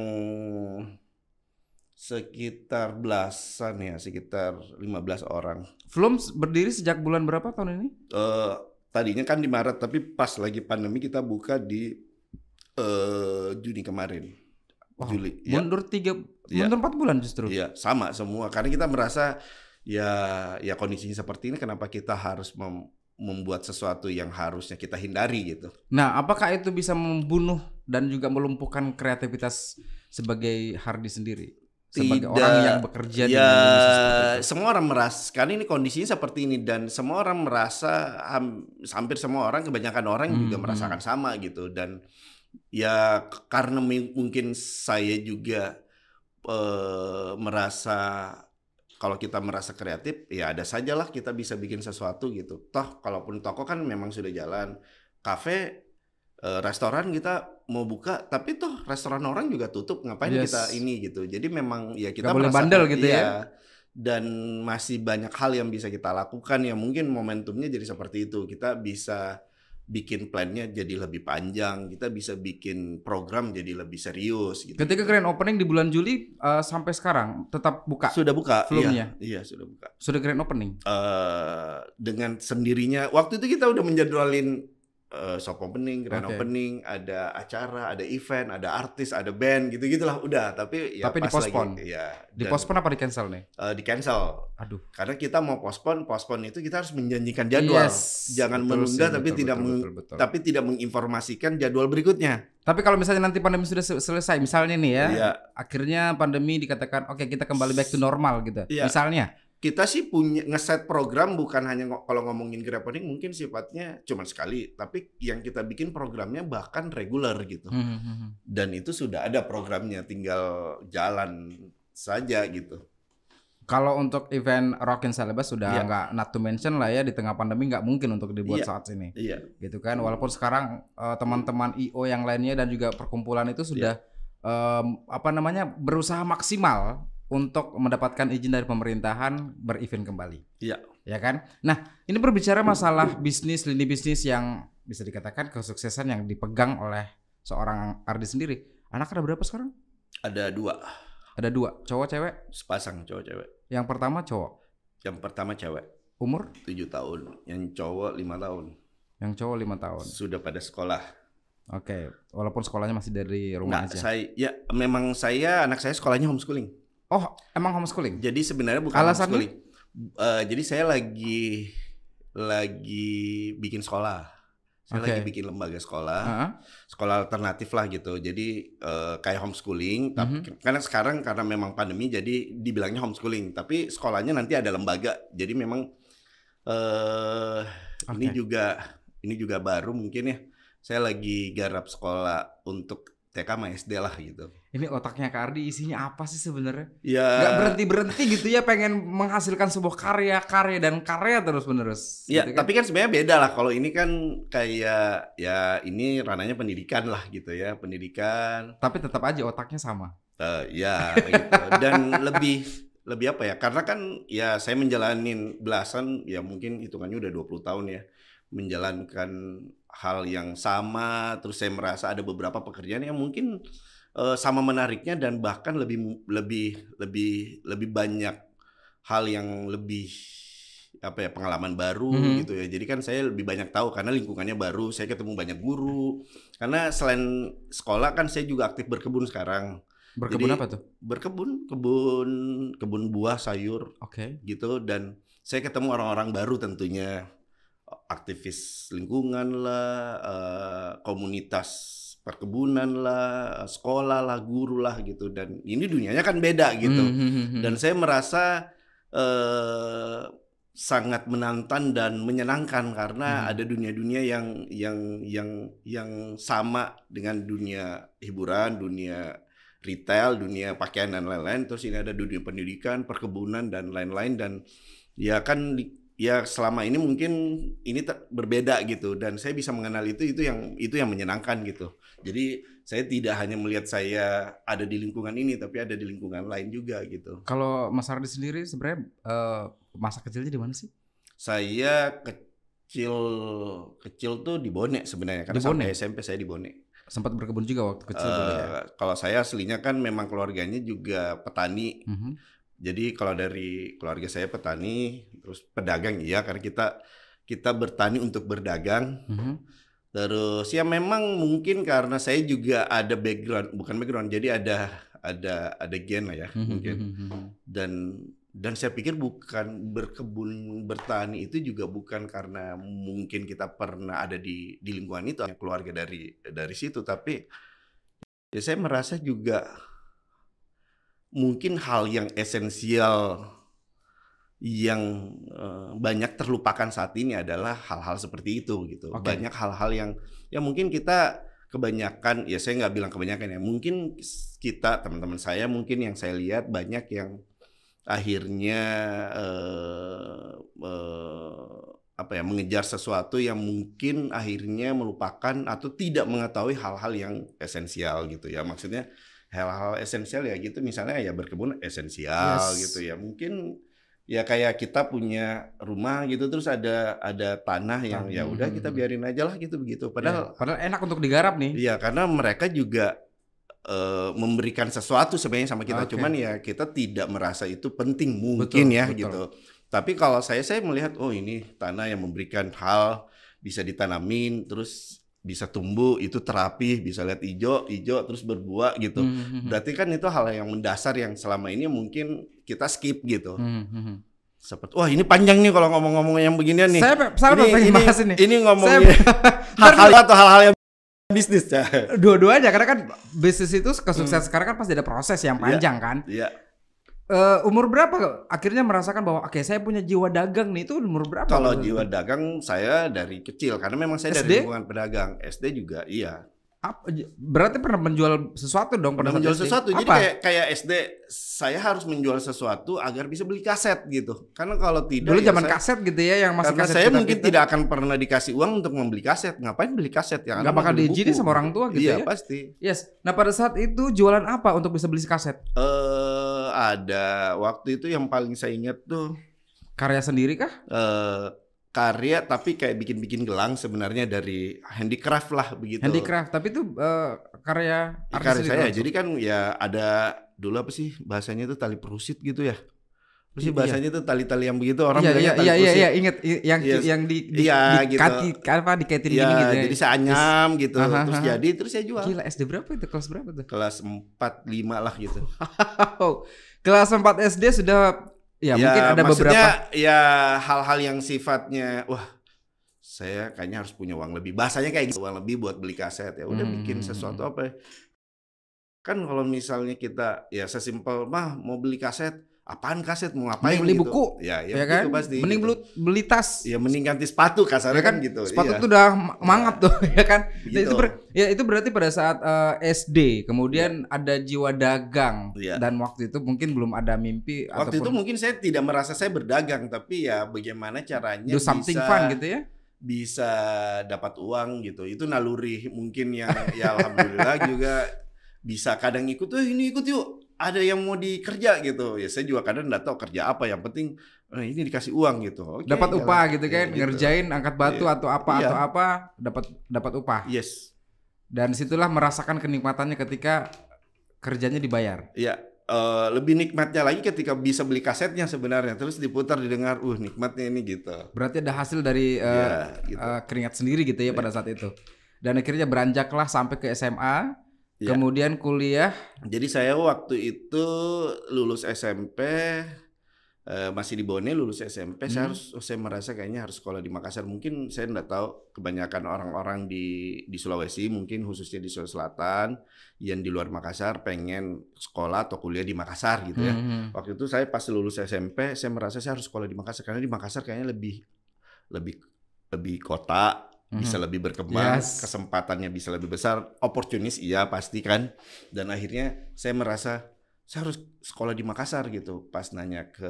sekitar belasan ya sekitar 15 orang Film berdiri sejak bulan berapa tahun ini? eh tadinya kan di Maret tapi pas lagi pandemi kita buka di eh Juni kemarin Wow, Juli ya, Mundur tiga, Iya. mundur empat bulan justru. iya sama semua karena kita merasa ya ya kondisinya seperti ini kenapa kita harus mem- membuat sesuatu yang harusnya kita hindari gitu Nah, apakah itu bisa membunuh dan juga melumpuhkan kreativitas sebagai Hardi sendiri? Sebagai Tidak. orang yang bekerja di ya itu. semua orang merasa karena ini kondisinya seperti ini dan semua orang merasa ham- hampir semua orang kebanyakan orang juga Hmm, merasakan sama gitu dan ya karena mungkin saya juga eh, merasa kalau kita merasa kreatif ya ada sajalah kita bisa bikin sesuatu gitu toh kalaupun toko kan memang sudah jalan kafe restoran kita mau buka tapi toh restoran orang juga tutup ngapain Yes. kita ini gitu jadi memang ya kita Nggak boleh bandel gitu iya. ya. dan masih banyak hal yang bisa kita lakukan ya mungkin momentumnya jadi seperti itu kita bisa bikin plannya jadi lebih panjang kita bisa bikin program jadi lebih serius gitu Ketika grand opening di bulan Juli eh, sampai sekarang tetap buka. sudah buka Sebelumnya? iya, iya sudah buka Sudah grand opening. eh dengan sendirinya waktu itu kita udah menjadwalin eh, shop opening, grand Oke. opening, ada acara, ada event, ada artis, ada band gitu gitulah udah tapi ya Tapi pas dipospon? lagi ya Di dan, postpone apa di cancel nih? eh, di cancel Aduh. karena kita mau pospon pospon itu kita harus menjanjikan jadwal Yes. jangan Betul menunda sih, tapi betul, tidak betul, betul, betul. tapi tidak menginformasikan jadwal berikutnya Tapi kalau misalnya nanti pandemi sudah se- selesai, misalnya nih ya, Iya. akhirnya pandemi dikatakan oke kita kembali back to normal gitu. Iya. Misalnya, kita sih punya ngeset program bukan hanya kalau ngomongin grand opening mungkin sifatnya cuma sekali tapi yang kita bikin programnya bahkan reguler gitu Hmm, hmm, hmm. dan itu sudah ada programnya tinggal jalan saja gitu kalau untuk event Rockin Celebes sudah Iya. nggak not to mention lah ya di tengah pandemi nggak mungkin untuk dibuat Iya. saat ini, iya gitu kan. Walaupun sekarang eh, teman-teman IO yang lainnya dan juga perkumpulan itu sudah Iya. em, apa namanya berusaha maksimal untuk mendapatkan izin dari pemerintahan berevent kembali. Iya. Ya kan? Nah, ini berbicara masalah bisnis lini bisnis yang bisa dikatakan kesuksesan yang dipegang oleh seorang Ardi sendiri. Anak ada berapa sekarang? ada dua Ada dua, cowok cewek. sepasang cowok cewek Yang pertama cowok, yang pertama cewek umur tujuh tahun yang cowok lima tahun yang cowok lima tahun. sudah pada sekolah Oke, walaupun sekolahnya masih dari rumah Nggak, aja. saya ya memang saya anak saya sekolahnya homeschooling Oh, emang homeschooling? jadi sebenarnya bukan Alasannya? homeschooling Eh, jadi saya lagi lagi bikin sekolah saya Oke. lagi bikin lembaga sekolah Heeh. sekolah alternatif lah gitu. Jadi eh, kayak homeschooling, tapi Mhm. karena sekarang karena memang pandemi jadi dibilangnya homeschooling, tapi sekolahnya nanti ada lembaga. Jadi memang eh ini Oke. juga ini juga baru mungkin ya. Saya lagi garap sekolah untuk TK sama SD lah gitu. Ini otaknya Kak Ardi isinya apa sih sebenarnya? Ya Gak berhenti berhenti gitu ya, pengen menghasilkan sebuah karya, karya dan karya terus menerus. Ya, gitu kan? tapi kan sebenarnya beda lah. Kalau ini kan kayak ya ini ranahnya pendidikan lah gitu ya, pendidikan. tapi tetap aja otaknya sama. Ya gitu. Dan lebih lebih apa ya? Karena kan ya saya menjalanin belasan ya mungkin hitungannya udah 20 tahun ya menjalankan hal yang sama terus saya merasa ada beberapa pekerjaan yang mungkin eh, sama menariknya dan bahkan lebih lebih lebih lebih banyak hal yang lebih apa ya pengalaman baru Mhm. gitu ya. Jadi kan saya lebih banyak tahu karena lingkungannya baru, saya ketemu banyak guru. Karena selain sekolah kan saya juga aktif berkebun sekarang Berkebun Jadi- apa tuh? berkebun kebun kebun buah sayur Oke. gitu dan saya ketemu orang-orang baru tentunya aktivis lingkungan lah eh, komunitas perkebunan lah sekolah lah guru lah gitu dan ini dunianya kan beda gitu Hmm, hmm, hmm, dan saya merasa eh, sangat menantang dan menyenangkan karena Hmm. ada dunia-dunia yang yang yang yang sama dengan dunia hiburan, dunia retail, dunia pakaian dan lain-lain. Terus ini ada dunia pendidikan, perkebunan dan lain-lain dan ya kan ya selama ini mungkin ini berbeda gitu dan saya bisa mengenal itu itu yang itu yang menyenangkan gitu. Jadi saya tidak hanya melihat saya ada di lingkungan ini tapi ada di lingkungan lain juga gitu. Kalau Mas Ardi sendiri sebenarnya eh, masa kecilnya di mana sih? Saya kecil kecil tuh di Bone sebenarnya karena Di Bone? sampai SMP saya di Bone. Sempat berkebun juga waktu kecil dulu ya. Eh, Kalau saya aslinya kan memang keluarganya juga petani. Mhm. Jadi kalau dari keluarga saya petani, terus pedagang iya karena kita kita bertani untuk berdagang. Mhm. Terus ya memang mungkin karena saya juga ada background, bukan background, jadi ada ada ada gen lah ya Mhm, mungkin. mhm, mhm. Dan dan saya pikir bukan berkebun bertani itu juga bukan karena mungkin kita pernah ada di di lingkungan itu keluarga dari dari situ tapi ya saya merasa juga mungkin hal yang esensial yang eh, banyak terlupakan saat ini adalah hal-hal seperti itu gitu Oke. banyak hal-hal yang ya mungkin kita kebanyakan ya saya nggak bilang kebanyakan ya mungkin kita teman-teman saya mungkin yang saya lihat banyak yang akhirnya eh, eh, apa ya mengejar sesuatu yang mungkin akhirnya melupakan atau tidak mengetahui hal-hal yang esensial gitu ya maksudnya hal-hal esensial ya gitu misalnya ya berkebun esensial Yes. gitu ya mungkin ya kayak kita punya rumah gitu terus ada ada tanah yang ya udah kita Hmm. biarin aja lah gitu begitu padahal Iya, padahal enak untuk digarap nih. Iya, karena mereka juga eh, memberikan sesuatu sebenarnya sama kita. Oke. Cuman ya kita tidak merasa itu penting mungkin Betul, ya betul. gitu. Tapi kalau saya saya melihat oh ini tanah yang memberikan hal bisa ditanamin terus bisa tumbuh itu terapi bisa lihat hijau hijau terus berbuah gitu. Hmm, hmm, Berarti kan itu hal yang mendasar yang selama ini mungkin kita skip gitu. hmm, hmm, hmm. Seperti wah ini panjang nih kalau ngomong-ngomong yang beginian nih. Saya saya ini, pengen ini, bahas ini. ini ngomongin Saya- hal-hal atau hal-hal yang bisnis ya. Dua-duanya karena kan bisnis itu kesuksesan sekarang kan pasti ada proses yang. Iya. panjang kan. Iya. Eh, umur berapa akhirnya merasakan bahwa oke saya punya jiwa dagang nih itu umur berapa? Kalau jiwa dagang saya dari kecil karena memang saya SD? dari lingkungan pedagang. SD juga iya. Apa- berarti pernah menjual sesuatu dong Pernah menjual SD? sesuatu. Jadi Apa? kayak kayak SD saya harus menjual sesuatu agar bisa beli kaset gitu. Karena kalau tidak dulu ya zaman saya, kaset gitu ya yang masih karena kaset saya kita- mungkin kita- tidak akan pernah dikasih uang untuk membeli kaset. Ngapain beli kaset yang Nggak bakal diizinin sama orang tua gitu iya, ya? pasti. Yes. Nah pada saat itu jualan apa untuk bisa beli kaset? Eh ada waktu itu yang paling saya ingat tuh Karya sendiri kah? eh karya tapi kayak bikin-bikin gelang sebenarnya dari handicraft lah begitu. Handicraft. Tapi itu eh, karya Ya, artis karya saya. langsung. Jadi kan ya ada dulu apa sih bahasanya itu tali perusit gitu ya. Apa sih Iya. bahasanya itu tali-tali yang begitu orang iya, iya, tali iya, iya, perusit. iya, inget yang Iya, yang di di, iya, di gitu. kati, apa dikaitin Iya, gini gitu ya. jadi saya anyam gitu. Aha, terus aha. jadi terus saya jual. Gila SD berapa itu? Kelas berapa tuh? Kelas 4 5 lah gitu. Kelas 4 SD sudah ya, mungkin ada maksudnya beberapa ya hal-hal yang sifatnya wah saya kayaknya harus punya uang lebih. Bahasanya kayak gitu, uang lebih buat beli kaset ya. Udah Hmm. bikin sesuatu apa ya. Kan kalau misalnya kita ya sesimpel mah mau beli kaset, apaan kaset mau ngapain Mending beli gitu. buku, Ya, ya, ya begitu kan? pasti. Mending gitu. beli, beli tas. Ya mending ganti sepatu kasarnya Ya kan, gitu. Sepatu iya. tuh udah ma- mangap tuh ya kan. Nah, Begitu. itu ber- ya itu berarti pada saat eh, SD, kemudian ada jiwa dagang Iya. dan waktu itu mungkin belum ada mimpi Waktu itu ataupun mungkin saya tidak merasa saya berdagang, tapi ya bagaimana caranya do something bisa fun gitu ya. bisa dapat uang gitu. Itu naluri mungkin yang ya alhamdulillah juga bisa kadang ikut tuh ini ikut yuk. Ada yang mau dikerja gitu. Ya saya juga kadang enggak tahu kerja apa, yang penting eh, ini dikasih uang gitu. Oke, dapat jalan. upah gitu Ya, kan, gitu. ngerjain angkat batu Iya. atau apa Iya. atau apa, dapat dapat upah. Yes. Dan situlah merasakan kenikmatannya ketika kerjanya dibayar. Ya, eh, lebih nikmatnya lagi ketika bisa beli kasetnya sebenarnya terus diputar didengar, uh nikmatnya ini gitu. Berarti ada hasil dari eh, Iya, gitu. eh, keringat sendiri gitu ya pada saat itu. Dan akhirnya beranjaklah sampai ke SMA, Iya. kemudian kuliah. Jadi saya waktu itu lulus SMP eh, masih di Bone lulus SMP saya Hmm. harus oh, saya merasa kayaknya harus sekolah di Makassar mungkin saya enggak tahu kebanyakan orang-orang di di Sulawesi mungkin khususnya di Sulawesi Selatan yang di luar Makassar pengen sekolah atau kuliah di Makassar gitu ya. Mhm. Waktu itu saya pas lulus SMP saya merasa saya harus sekolah di Makassar karena di Makassar kayaknya lebih lebih lebih kota bisa Mhm. lebih berkembang, Yes. kesempatannya bisa lebih besar, oportunis iya pasti kan. Dan akhirnya saya merasa saya harus sekolah di Makassar gitu. Pas nanya ke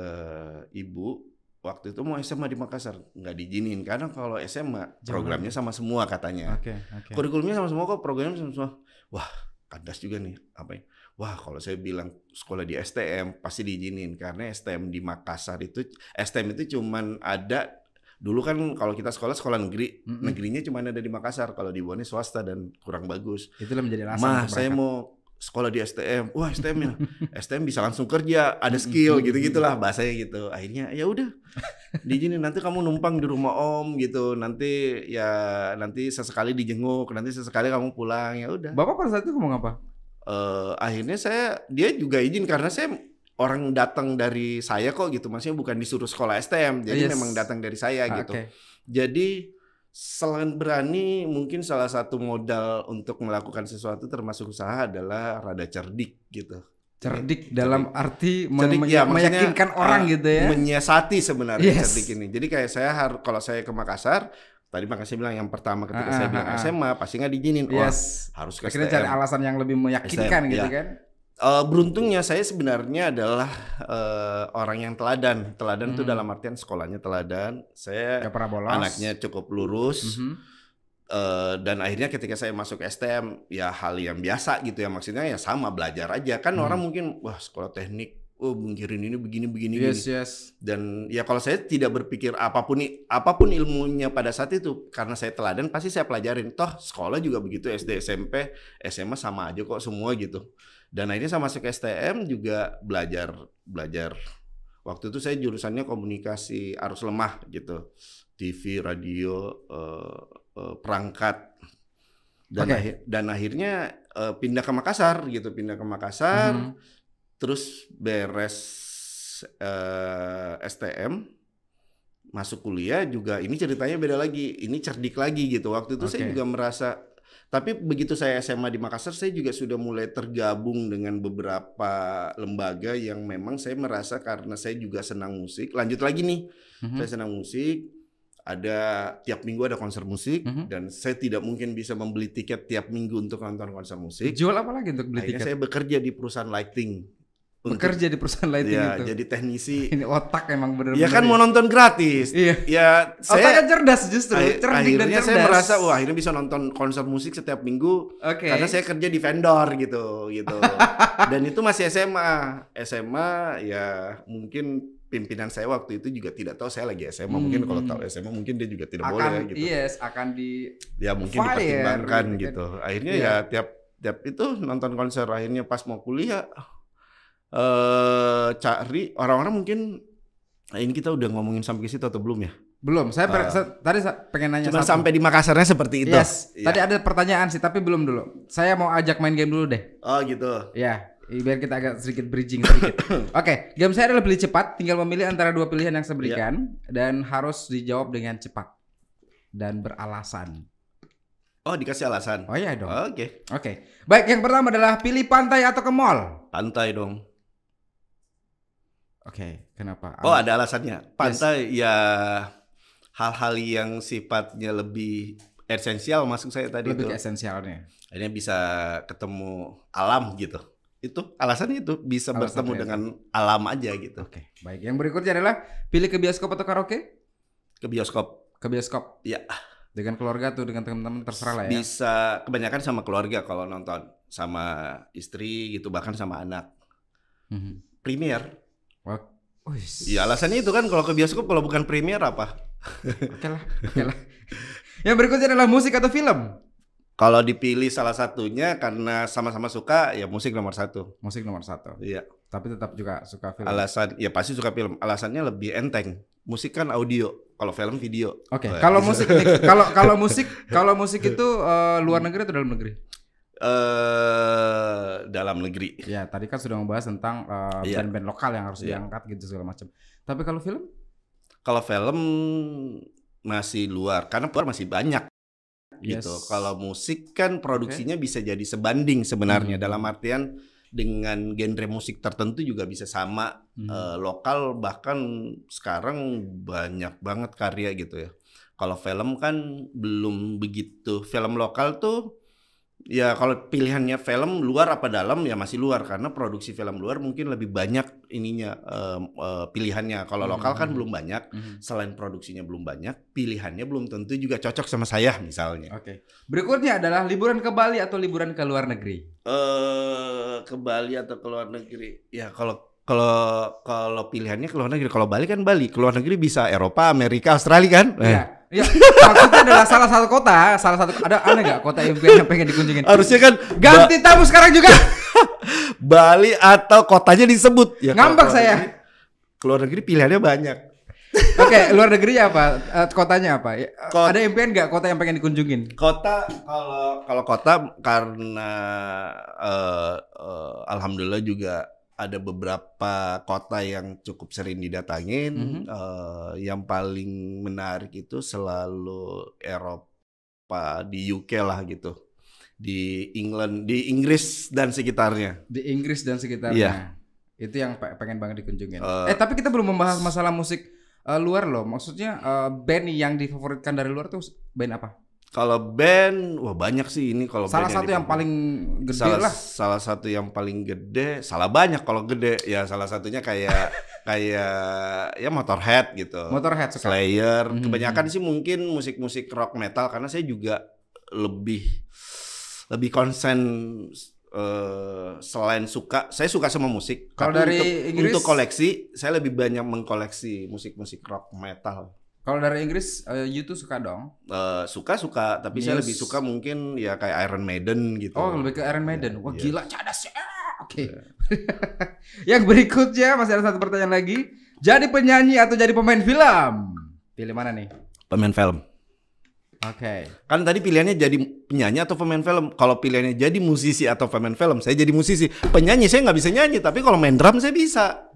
ibu, waktu itu mau SMA di Makassar nggak diizinin karena kalau SMA Jangan. programnya sama semua katanya. Oke, oke. Kurikulumnya sama semua kok, programnya sama semua. Wah, kandas juga nih apa ya? Wah, kalau saya bilang sekolah di STM pasti diizinin karena STM di Makassar itu STM itu cuman ada dulu kan kalau kita sekolah sekolah negeri, Mm-mm. negerinya cuma ada di Makassar, kalau di Bone swasta dan kurang bagus. Itulah menjadi alasan Mah, saya mau sekolah di STM. Wah, STM ya. STM bisa langsung kerja, ada skill gitu-gitulah bahasanya gitu. Akhirnya ya udah. Diizinin nanti kamu numpang di rumah Om gitu. Nanti ya nanti sesekali dijenguk, nanti sesekali kamu pulang ya udah. Bapak pada saat itu ngomong apa? Eh, akhirnya saya dia juga izin karena saya orang datang dari saya kok gitu. Maksudnya bukan disuruh sekolah STM. Jadi Yes. memang datang dari saya Ah, gitu. Jadi selain berani, mungkin salah satu modal untuk melakukan sesuatu termasuk usaha adalah rada cerdik gitu. Cerdik dalam arti me- Cerdik, me- ya, meyakinkan orang ah, gitu ya. Menyiasati sebenarnya Yes. cerdik ini. Jadi kayak saya harus kalau saya ke Makassar, tadi makanya saya bilang yang pertama ketika Ah, saya ah, bilang ah, ah. SMA pasti nggak diizinin. Wah, Yes. harus ke Akhirnya STM. cari alasan yang lebih meyakinkan STM, gitu iya. kan. Eh, beruntungnya saya sebenarnya adalah eh, orang yang teladan. Teladan itu Hmm. dalam artian sekolahnya teladan. Saya Gak pernah bolos. anaknya cukup lurus. Mhm. Eh, dan akhirnya ketika saya masuk STM ya hal yang biasa gitu ya maksudnya ya sama belajar aja kan Hmm. orang mungkin wah sekolah teknik oh mikirin ini begini begini Yes, gini yes. dan ya kalau saya tidak berpikir apa pun apa pun ilmunya pada saat itu karena saya teladan pasti saya pelajarin toh sekolah juga begitu SD SMP SMA sama aja kok semua gitu dan akhirnya saya masuk STM juga belajar belajar waktu itu saya jurusannya komunikasi arus lemah gitu TV radio eh, eh, perangkat dan Oke. akhir- dan akhirnya eh, pindah ke Makassar gitu pindah ke Makassar Mhm. terus beres eh, STM masuk kuliah juga ini ceritanya beda lagi ini cerdik lagi gitu waktu itu saya Oke. juga merasa tapi begitu saya SMA di Makassar saya juga sudah mulai tergabung dengan beberapa lembaga yang memang saya merasa karena saya juga senang musik lanjut lagi nih Mhm. saya senang musik ada tiap minggu ada konser musik Mhm. dan saya tidak mungkin bisa membeli tiket tiap minggu untuk nonton konser musik Jual apa lagi untuk beli akhirnya tiket? saya bekerja di perusahaan lighting Untuk- Bekerja di perusahaan lighting ya, itu. jadi teknisi. Ini otak emang bener-bener. ya kan mau nonton gratis. Iya. Ya Otaknya saya cerdas justru, akhir- cerdik dan cerdas. saya merasa wah akhirnya bisa nonton konser musik setiap minggu Oke. karena saya kerja di vendor gitu gitu. Dan itu masih SMA. SMA ya mungkin pimpinan saya waktu itu juga tidak tahu saya lagi SMA. Mungkin kalau Hmm. tahu SMA mungkin dia juga tidak akan boleh gitu. yes, akan di Ya mungkin Fire dipertimbangkan gitu kan. gitu. Akhirnya Iya. ya tiap tiap itu nonton konser akhirnya pas mau kuliah eh cari orang-orang mungkin nah ini kita udah ngomongin sampai ke situ atau belum ya? belum. Saya, per- Ah. saya- tadi sa- pengen nanya Cuma satu. sampai di Makassarnya seperti itu. Yes. Iya. Tadi ada pertanyaan sih, tapi belum dulu. Saya mau ajak main game dulu deh. Oh gitu. Ya, biar kita agak sedikit bridging sedikit. Oke, game saya adalah pilih cepat. Tinggal memilih antara dua pilihan yang saya berikan dan harus dijawab dengan cepat dan beralasan. Oh dikasih alasan. Oh iya dong. Oke. Oke. Baik, yang pertama adalah pilih pantai atau ke mall. Pantai dong. Oke, kenapa? Oh ada alasannya. Pantai ya hal-hal yang sifatnya lebih esensial masuk saya tadi lebih itu. ke esensialnya. Akhirnya bisa ketemu alam gitu. Itu alasannya itu bisa Alasannya bertemu itu. dengan alam aja gitu. Oke, baik. Yang berikutnya adalah pilih ke bioskop atau karaoke? Ke bioskop Ke bioskop. Iya. Dengan keluarga tuh dengan teman-teman terserah lah ya. bisa kebanyakan sama keluarga kalau nonton sama istri gitu bahkan sama anak. Mhm. Premier. Wah, wih. Ya alasannya itu kan kalau ke bioskop kalau bukan premier apa? Oke lah, oke lah. Yang berikutnya adalah musik atau film? Kalau dipilih salah satunya karena sama-sama suka ya musik nomor satu. Musik nomor satu. Iya. Tapi tetap juga suka film. Alasan ya pasti suka film. Alasannya lebih enteng. Musik kan audio. Kalau film video. Oke, Wah, kalau musik nih, kalau kalau musik kalau musik itu eh, luar negeri atau dalam negeri? Eh dalam negeri. Ya, tadi kan sudah membahas tentang eh, Iya. band-band lokal yang harus Iya. diangkat gitu segala macam. Tapi kalau film? Kalau film masih luar karena luar masih banyak Yes. gitu. Kalau musik kan produksinya bisa jadi sebanding sebenarnya Hmm. dalam artian dengan genre musik tertentu juga bisa sama Hmm. Eh, lokal bahkan sekarang banyak banget karya gitu ya. Kalau film kan belum begitu. Film lokal tuh ya kalau pilihannya film luar apa dalam ya masih luar karena produksi film luar mungkin lebih banyak ininya eh, eh, pilihannya. Kalau lokal kan Hmm. belum banyak. Mhm. Selain produksinya belum banyak, pilihannya belum tentu juga cocok sama saya misalnya. Oke. Berikutnya adalah liburan ke Bali atau liburan ke luar negeri. Eh ke Bali atau ke luar negeri? Ya kalau kalau kalau pilihannya ke luar negeri, kalau Bali kan Bali, ke luar negeri bisa Eropa, Amerika, Australia kan? Eh, Iya. Iya. Maksudnya adalah salah satu kota, salah satu ada aneh nggak kota impian yang pengen dikunjungin? Harusnya kan Ganti tamu sekarang juga. Ba- Bali atau kotanya disebut. Ya, Ngambek saya. negeri- Keluar negeri pilihannya banyak. Oke, luar negeri apa? Eh, kotanya apa? Ya, Kot- Ada impian nggak kota yang pengen dikunjungin? Kota kalau kalau kota karena eh, eh, alhamdulillah juga ada beberapa kota yang cukup sering didatangin. Mhm. Eh, yang paling menarik itu selalu Eropa di UK lah gitu, di England, di Inggris dan sekitarnya. Di Inggris dan sekitarnya. Iya. Itu yang pe- pengen banget dikunjungin. Eh, eh tapi kita belum membahas masalah musik eh, luar loh. Maksudnya eh, band yang difavoritkan dari luar tuh band apa? Kalau band, wah banyak sih ini kalau Salah band satu yang dipanggil. paling gede salah, lah. salah satu yang paling gede, salah banyak kalau gede ya salah satunya kayak kayak ya Motorhead gitu. Motorhead suka. Slayer. Mhm. Kebanyakan sih mungkin musik-musik rock metal karena saya juga lebih lebih konsen eh, selain suka, saya suka sama musik. Kalau dari untuk, Inggris? untuk koleksi, saya lebih banyak mengkoleksi musik-musik rock metal. Kalau dari Inggris, eh, you tuh suka dong. Eh, suka suka, tapi saya Muse. lebih suka mungkin ya kayak Iron Maiden gitu. Oh, lebih ke Iron Maiden. Wah, Iya. gila cadas ya. Oke. yang berikutnya masih ada satu pertanyaan lagi. Jadi penyanyi atau jadi pemain film? Pilih mana nih? Pemain film. Oke. Kan tadi pilihannya jadi penyanyi atau pemain film. Kalau pilihannya jadi musisi atau pemain film, saya jadi musisi. Penyanyi saya nggak bisa nyanyi, tapi kalau main drum saya bisa.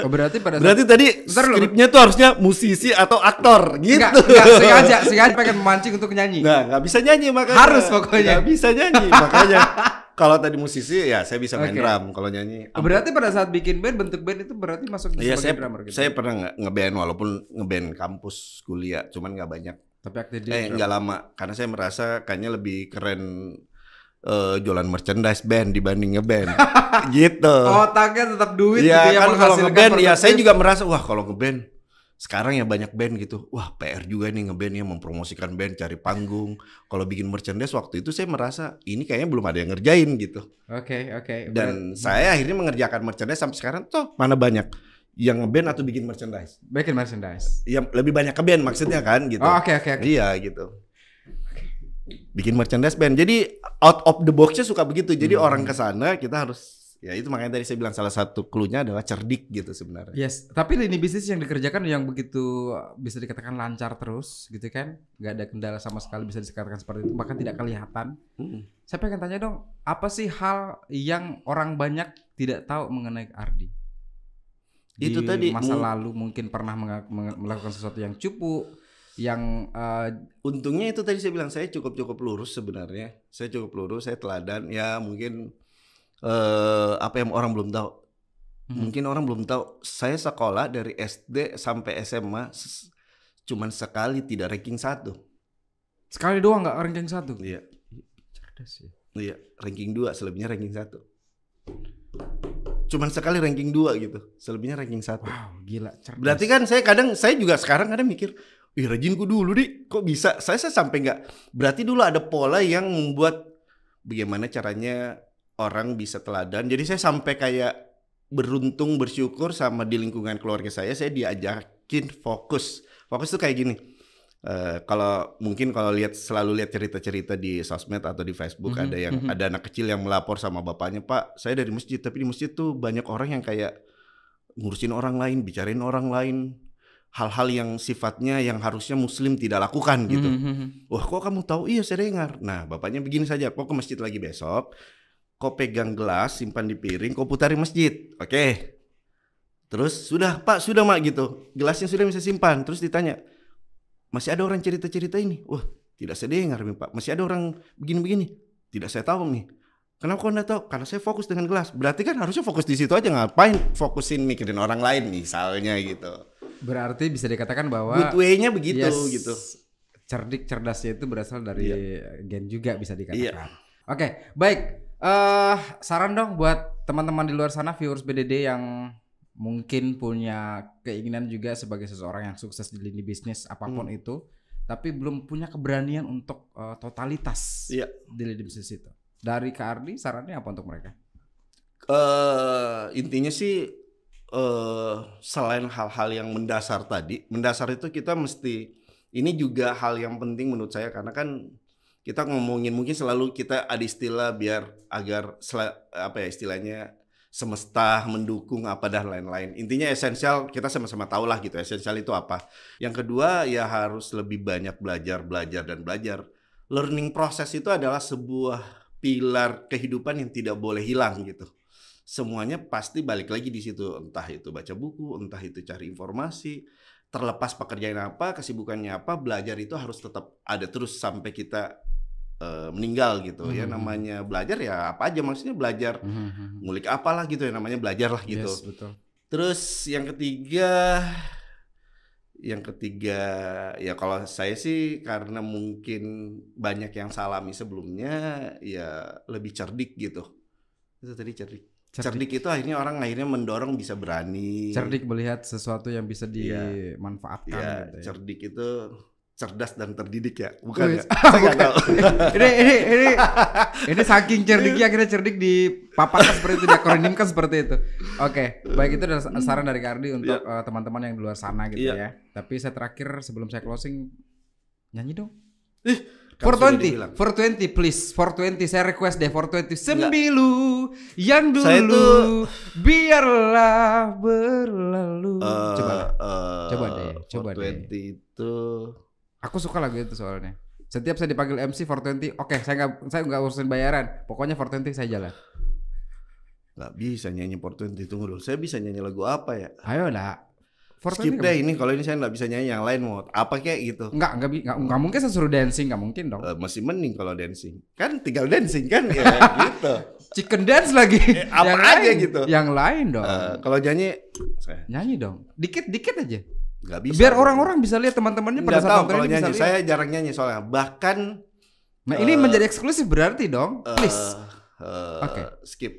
Oh, berarti pada saat Berarti tadi skripnya tuh harusnya musisi atau aktor gitu. Enggak, enggak sengaja, sengaja pengen memancing untuk nyanyi. Nah, nggak bisa nyanyi makanya. Harus pokoknya. Nggak bisa nyanyi makanya. Kalau tadi musisi ya saya bisa main Oke. drum. Kalau nyanyi. Oh, berarti pada saat bikin band bentuk band itu berarti masuk Iya sebagai saya drummer gitu. saya pernah nge- ngeband walaupun ngeband kampus kuliah, cuman nggak banyak. Tapi aktif di Eh nggak lama karena saya merasa kayaknya lebih keren eh, jualan merchandise band dibanding ngeband. gitu. Otaknya tetap duit Iya gitu ya kan kalau ngeband ya saya produktif. juga merasa wah kalau ngeband sekarang ya banyak band gitu. Wah PR juga nih ngeband ya mempromosikan band cari panggung. Kalau bikin merchandise waktu itu saya merasa ini kayaknya belum ada yang ngerjain gitu. Oke, oke. Dan saya akhirnya mengerjakan merchandise sampai sekarang tuh mana banyak yang ngeband atau bikin merchandise. bikin merchandise. Yang lebih banyak ke band maksudnya kan gitu. Oh, oke oke oke. Iya gitu. Bikin merchandise band. Jadi out of the box-nya suka begitu. Jadi Hmm. orang ke sana kita harus ya itu makanya tadi saya bilang salah satu clue-nya adalah cerdik gitu sebenarnya. Yes, tapi lini bisnis yang dikerjakan yang begitu bisa dikatakan lancar terus gitu kan, nggak ada kendala sama sekali bisa dikatakan seperti itu, bahkan tidak kelihatan. Mm. Saya pengen tanya dong, apa sih hal yang orang banyak tidak tahu mengenai Ardi? Itu Di tadi, masa lalu mungkin pernah melakukan sesuatu yang cupu, yang eh, Untungnya itu tadi saya bilang saya cukup cukup lurus sebenarnya. Saya cukup lurus, saya teladan. Ya mungkin eh apa yang orang belum tahu. hmm, Mungkin orang belum tahu. Saya sekolah dari SD sampai SMA cuman sekali tidak ranking satu. sekali doang nggak ranking satu. Iya, Cerdas ya. iya ranking 2, selebihnya ranking satu. Cuman sekali ranking 2 gitu, selebihnya ranking satu. Wow, gila cerdas. Berarti kan saya kadang saya juga sekarang kadang mikir, ih rajinku dulu di, kok bisa? Saya, saya sampai nggak. Berarti dulu ada pola yang membuat bagaimana caranya orang bisa teladan. Jadi saya sampai kayak beruntung bersyukur sama di lingkungan keluarga saya, saya diajakin fokus. Fokus tuh kayak gini. Eh, kalau mungkin kalau lihat selalu lihat cerita-cerita di sosmed atau di Facebook Mhm, ada yang mhm. ada anak kecil yang melapor sama bapaknya, Pak, saya dari masjid tapi di masjid tuh banyak orang yang kayak ngurusin orang lain, bicarain orang lain, hal-hal yang sifatnya yang harusnya muslim tidak lakukan gitu. Mhm, mhm. Wah, kok kamu tahu? Iya, saya dengar. Nah, bapaknya begini saja, kok ke masjid lagi besok, kok pegang gelas, simpan di piring, kok putarin masjid. Oke. Terus sudah, Pak, sudah Mak gitu. Gelasnya sudah bisa simpan. Terus ditanya, masih ada orang cerita-cerita ini? Wah, tidak saya dengar nih, Pak. Masih ada orang begini-begini? Tidak saya tahu nih. Kenapa kau tahu? Karena saya fokus dengan gelas. Berarti kan harusnya fokus di situ aja ngapain fokusin mikirin orang lain misalnya gitu. Berarti bisa dikatakan bahwa Good way-nya begitu Yes. gitu. Cerdik cerdasnya itu berasal dari gen juga bisa dikatakan. Iya. Oke, baik. eh saran dong buat teman-teman di luar sana viewers BDD yang mungkin punya keinginan juga sebagai seseorang yang sukses di lini bisnis apa pun Hmm. itu, tapi belum punya keberanian untuk eh, totalitas Iya. di lini bisnis itu. Dari Kak Ardi, sarannya apa untuk mereka? eh intinya sih eh selain hal-hal yang mendasar tadi, mendasar itu kita mesti ini juga hal yang penting menurut saya karena kan kita ngomongin mungkin selalu kita ada istilah biar agar apa ya istilahnya semesta mendukung apa dan lain-lain. Intinya esensial kita sama-sama tahu lah gitu esensial itu apa. Yang kedua ya harus lebih banyak belajar, belajar dan belajar. Learning process itu adalah sebuah pilar kehidupan yang tidak boleh hilang gitu semuanya pasti balik lagi di situ entah itu baca buku entah itu cari informasi terlepas pekerjaan apa kesibukannya apa belajar itu harus tetap ada terus sampai kita eh, meninggal gitu ya Mhm. namanya belajar ya apa aja maksudnya belajar ngulik apalah gitu ya namanya belajar lah gitu Yes, betul. terus yang ketiga Yang ketiga ya kalau saya sih karena mungkin banyak yang salami sebelumnya ya lebih cerdik gitu. Itu tadi cerdik. Cerdik, itu akhirnya orang akhirnya mendorong bisa berani. cerdik melihat sesuatu yang bisa Iya. dimanfaatkan Ya, gitu ya. cerdik itu cerdas dan terdidik ya. Bukan Wih, ya? Saya nggak tahu. ini ini ini ini saking cerdiknya akhirnya cerdik dipaparkan seperti itu diakronimkan seperti itu. Oke, baik itu adalah saran dari Kardi untuk eh, teman-teman yang di luar sana gitu Iya. ya. Tapi saya terakhir sebelum saya closing nyanyi dong. Kan sudah 420, dibilang. 420 please, 420 saya request deh 420 sembilu yang dulu Saya tuh- biarlah berlalu. Eh, coba, eh, Coba deh, coba deh. 420 itu aku suka lagu itu soalnya. Setiap saya dipanggil MC 420, oke saya nggak saya nggak urusin bayaran, pokoknya 420 saya jalan. nggak bisa nyanyi 420 tunggu dulu. Saya bisa nyanyi lagu apa ya? Ayo lah. Skip deh ini kalau ini saya nggak bisa nyanyi yang lain mau apa kayak gitu. Enggak, enggak, bi- enggak, enggak mungkin saya suruh dancing, enggak mungkin dong. Eh, masih mending kalau dancing. Kan tinggal dancing kan ya gitu. Chicken dance lagi. Eh, apa yang aja lain, gitu. Yang lain dong. Eh, kalau nyanyi saya Nyanyi dong. Dikit-dikit aja. nggak bisa. Biar orang-orang bisa lihat teman-temannya pada nggak saat tahu kalau nyanyi. Saya jarang nyanyi soalnya. Bahkan Nah, ini eh, menjadi eksklusif berarti dong. Please. eh, Oke. skip.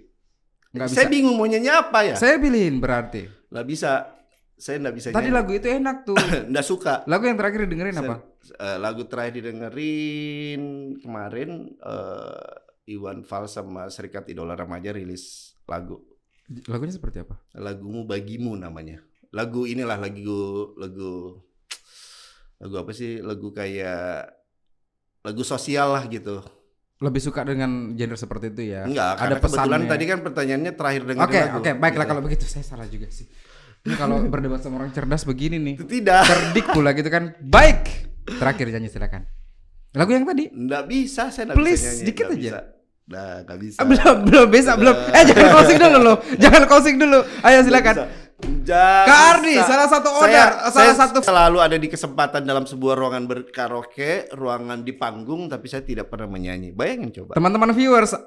Enggak Saya bisa. bingung mau nyanyi apa ya. Saya pilihin berarti. Nggak bisa. Saya nggak bisa Tadi nyanyi. lagu itu enak tuh. nggak suka. Lagu yang terakhir didengerin Saya- apa? eh, lagu terakhir didengerin kemarin eh, Iwan Fals sama Serikat Idola Remaja rilis lagu Lagunya seperti apa? lagumu bagimu namanya lagu inilah lagu lagu lagu apa sih lagu kayak lagu sosial lah gitu Lebih suka dengan genre seperti itu ya. enggak Ada pesannya. tadi kan pertanyaannya terakhir dengerin Oke, lagu oke, baiklah gitu. kalau begitu saya salah juga sih. Ini kalau berdebat sama orang cerdas begini nih. Itu tidak Cerdik pula gitu kan. Baik. Terakhir nyanyi silakan. Lagu yang tadi. enggak bisa saya enggak Please, bisa nyanyi dikit nggak aja. bisa. nah enggak bisa Ah, belum belum bisa belum. Eh jangan closing dulu loh. Jangan closing dulu. Ayo silakan. Kak Ardi, salah satu order, salah saya satu- selalu ada di kesempatan dalam sebuah ruangan berkaraoke, ruangan di panggung, tapi saya tidak pernah menyanyi. Bayangin coba. Teman-teman viewers,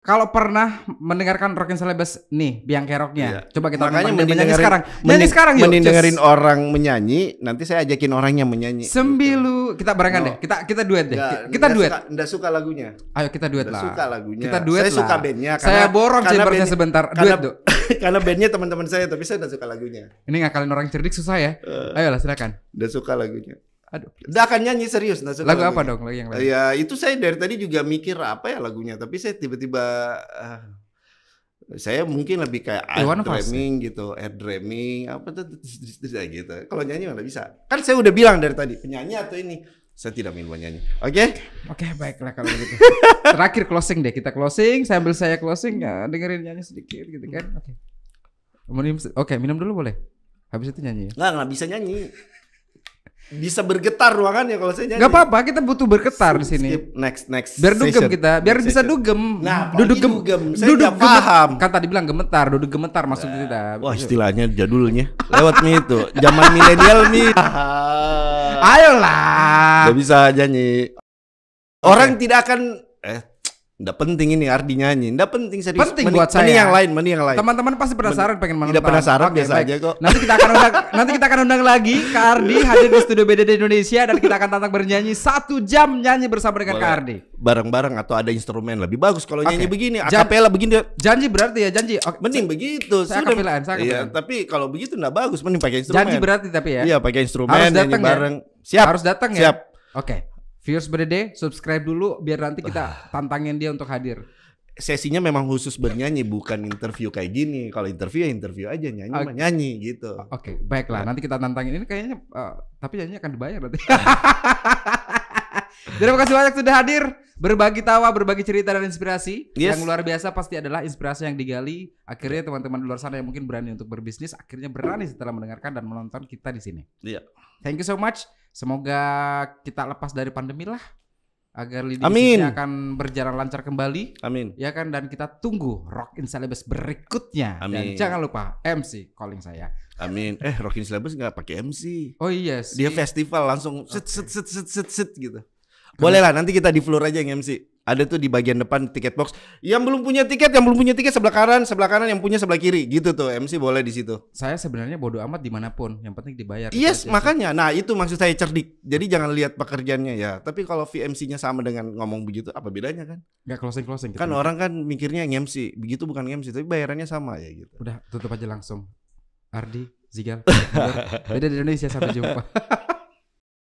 kalau pernah mendengarkan Rockin Celebes nih biang keroknya, Iya. coba kita Makanya menyanyi dengerin- sekarang. Nyanyi sekarang yuk. Mending dengerin orang menyanyi, nanti saya ajakin orangnya menyanyi. Sembilu, kita barengan No. deh. Kita kita duet deh. Nggak- kita nggak duet. Suka, nggak suka lagunya. Ayo kita duet Nggak lah. suka lagunya. Kita duet Saya lah. suka bandnya. Saya karena- borong karena chambersnya bandnya- sebentar. Karena, Duet, Du. karena bandnya teman-teman saya, tapi saya nggak suka lagunya. Ini ngakalin orang cerdik susah ya. Eh. Ayolah silakan. Nggak suka lagunya. Aduh. Akan nyanyi serius. suka Lagu apa dong? Lagu yang lain. Ya itu saya dari tadi juga mikir apa ya lagunya, tapi saya tiba-tiba ah, saya mungkin lebih kayak air Fals dreaming gitu, air dreaming apa tuh gitu. Kalau nyanyi nggak bisa. Kan saya udah bilang dari tadi penyanyi atau ini. Saya tidak main nyanyi. Oke? Oke, baiklah kalau begitu. Terakhir closing deh. Kita closing sambil saya closing ya dengerin nyanyi sedikit gitu kan. Oke. Minum se- Oke, minum dulu boleh. Habis itu nyanyi ya. Nggak nggak bisa nyanyi. Bisa bergetar ruangannya kalau saya nyanyi. Gak apa-apa, kita butuh bergetar di sini. Skip. Next next. Biar dugem session. kita, biar Next bisa session. dugem. Nah, duduk gem, dugem. Saya duduk gemet- paham. Kan tadi bilang gemetar, duduk gemetar maksud kita. Wah istilahnya jadulnya lewat nih itu zaman milenial nih. Ayolah. Gak bisa nyanyi. Orang tidak akan eh Nggak penting ini Ardi nyanyi. Nggak penting serius. Penting Mending- buat saya. Mending yang lain, mending yang lain. Teman-teman pasti penasaran pengen menonton. Tidak penasaran, Oke, biasa baik. aja kok. Nanti kita akan undang, nanti kita akan undang lagi Kak Ardi hadir di studio BDD Indonesia dan kita akan tantang bernyanyi satu jam nyanyi bersama dengan Boleh. Kak Ardi. Bareng-bareng atau ada instrumen lebih bagus kalau Oke. nyanyi begini. Jan- Akapela begini. Janji berarti ya janji. Oke. Mending begitu. Saya akapelaan, saya Iya, akapelaan. tapi kalau begitu nggak bagus. Mending pakai instrumen. Janji berarti tapi ya. Iya, pakai instrumen Harus nyanyi ya? bareng. Siap. Harus datang ya. Siap. Oke. Viewers BDD subscribe dulu biar nanti kita tantangin dia untuk hadir. Sesinya memang khusus bernyanyi, bukan interview kayak gini. Kalau interview ya interview aja, nyanyi Oke. mah nyanyi gitu. Oke, baiklah. Nanti kita tantangin ini kayaknya eh, tapi nyanyi akan dibayar nanti. Terima kasih banyak sudah hadir, berbagi tawa, berbagi cerita dan inspirasi. Yes. Yang luar biasa pasti adalah inspirasi yang digali. Akhirnya teman-teman di luar sana yang mungkin berani untuk berbisnis, akhirnya berani setelah mendengarkan dan menonton kita di sini. Iya. Thank you so much. Semoga kita lepas dari pandemi lah, agar lini Amin. akan berjalan lancar kembali. Amin. Ya kan dan kita tunggu Rock in Celebes berikutnya dan Amin. jangan lupa MC calling saya. Amin. Eh, Rockin Syllabus nggak pakai MC. Oh iya, si- Dia festival langsung set set set set set, set gitu. Boleh lah nanti kita di floor aja yang MC. Ada tuh di bagian depan tiket box. Yang belum punya tiket, yang belum punya tiket sebelah kanan, sebelah kanan yang punya sebelah kiri, gitu tuh. MC boleh di situ. Saya sebenarnya bodoh amat di mana pun, yang penting dibayar. Yes, Itu makanya. Nah, itu maksud saya cerdik. Jadi jangan lihat pekerjaannya ya. Tapi kalau VMC-nya sama dengan ngomong begitu, apa bedanya kan? Nggak closing closing. Kan orang kan mikirnya MC, begitu bukan MC, tapi bayarannya sama ya gitu. Udah tutup aja langsung. Ardi, Zigal, beda di Indonesia sampai jumpa.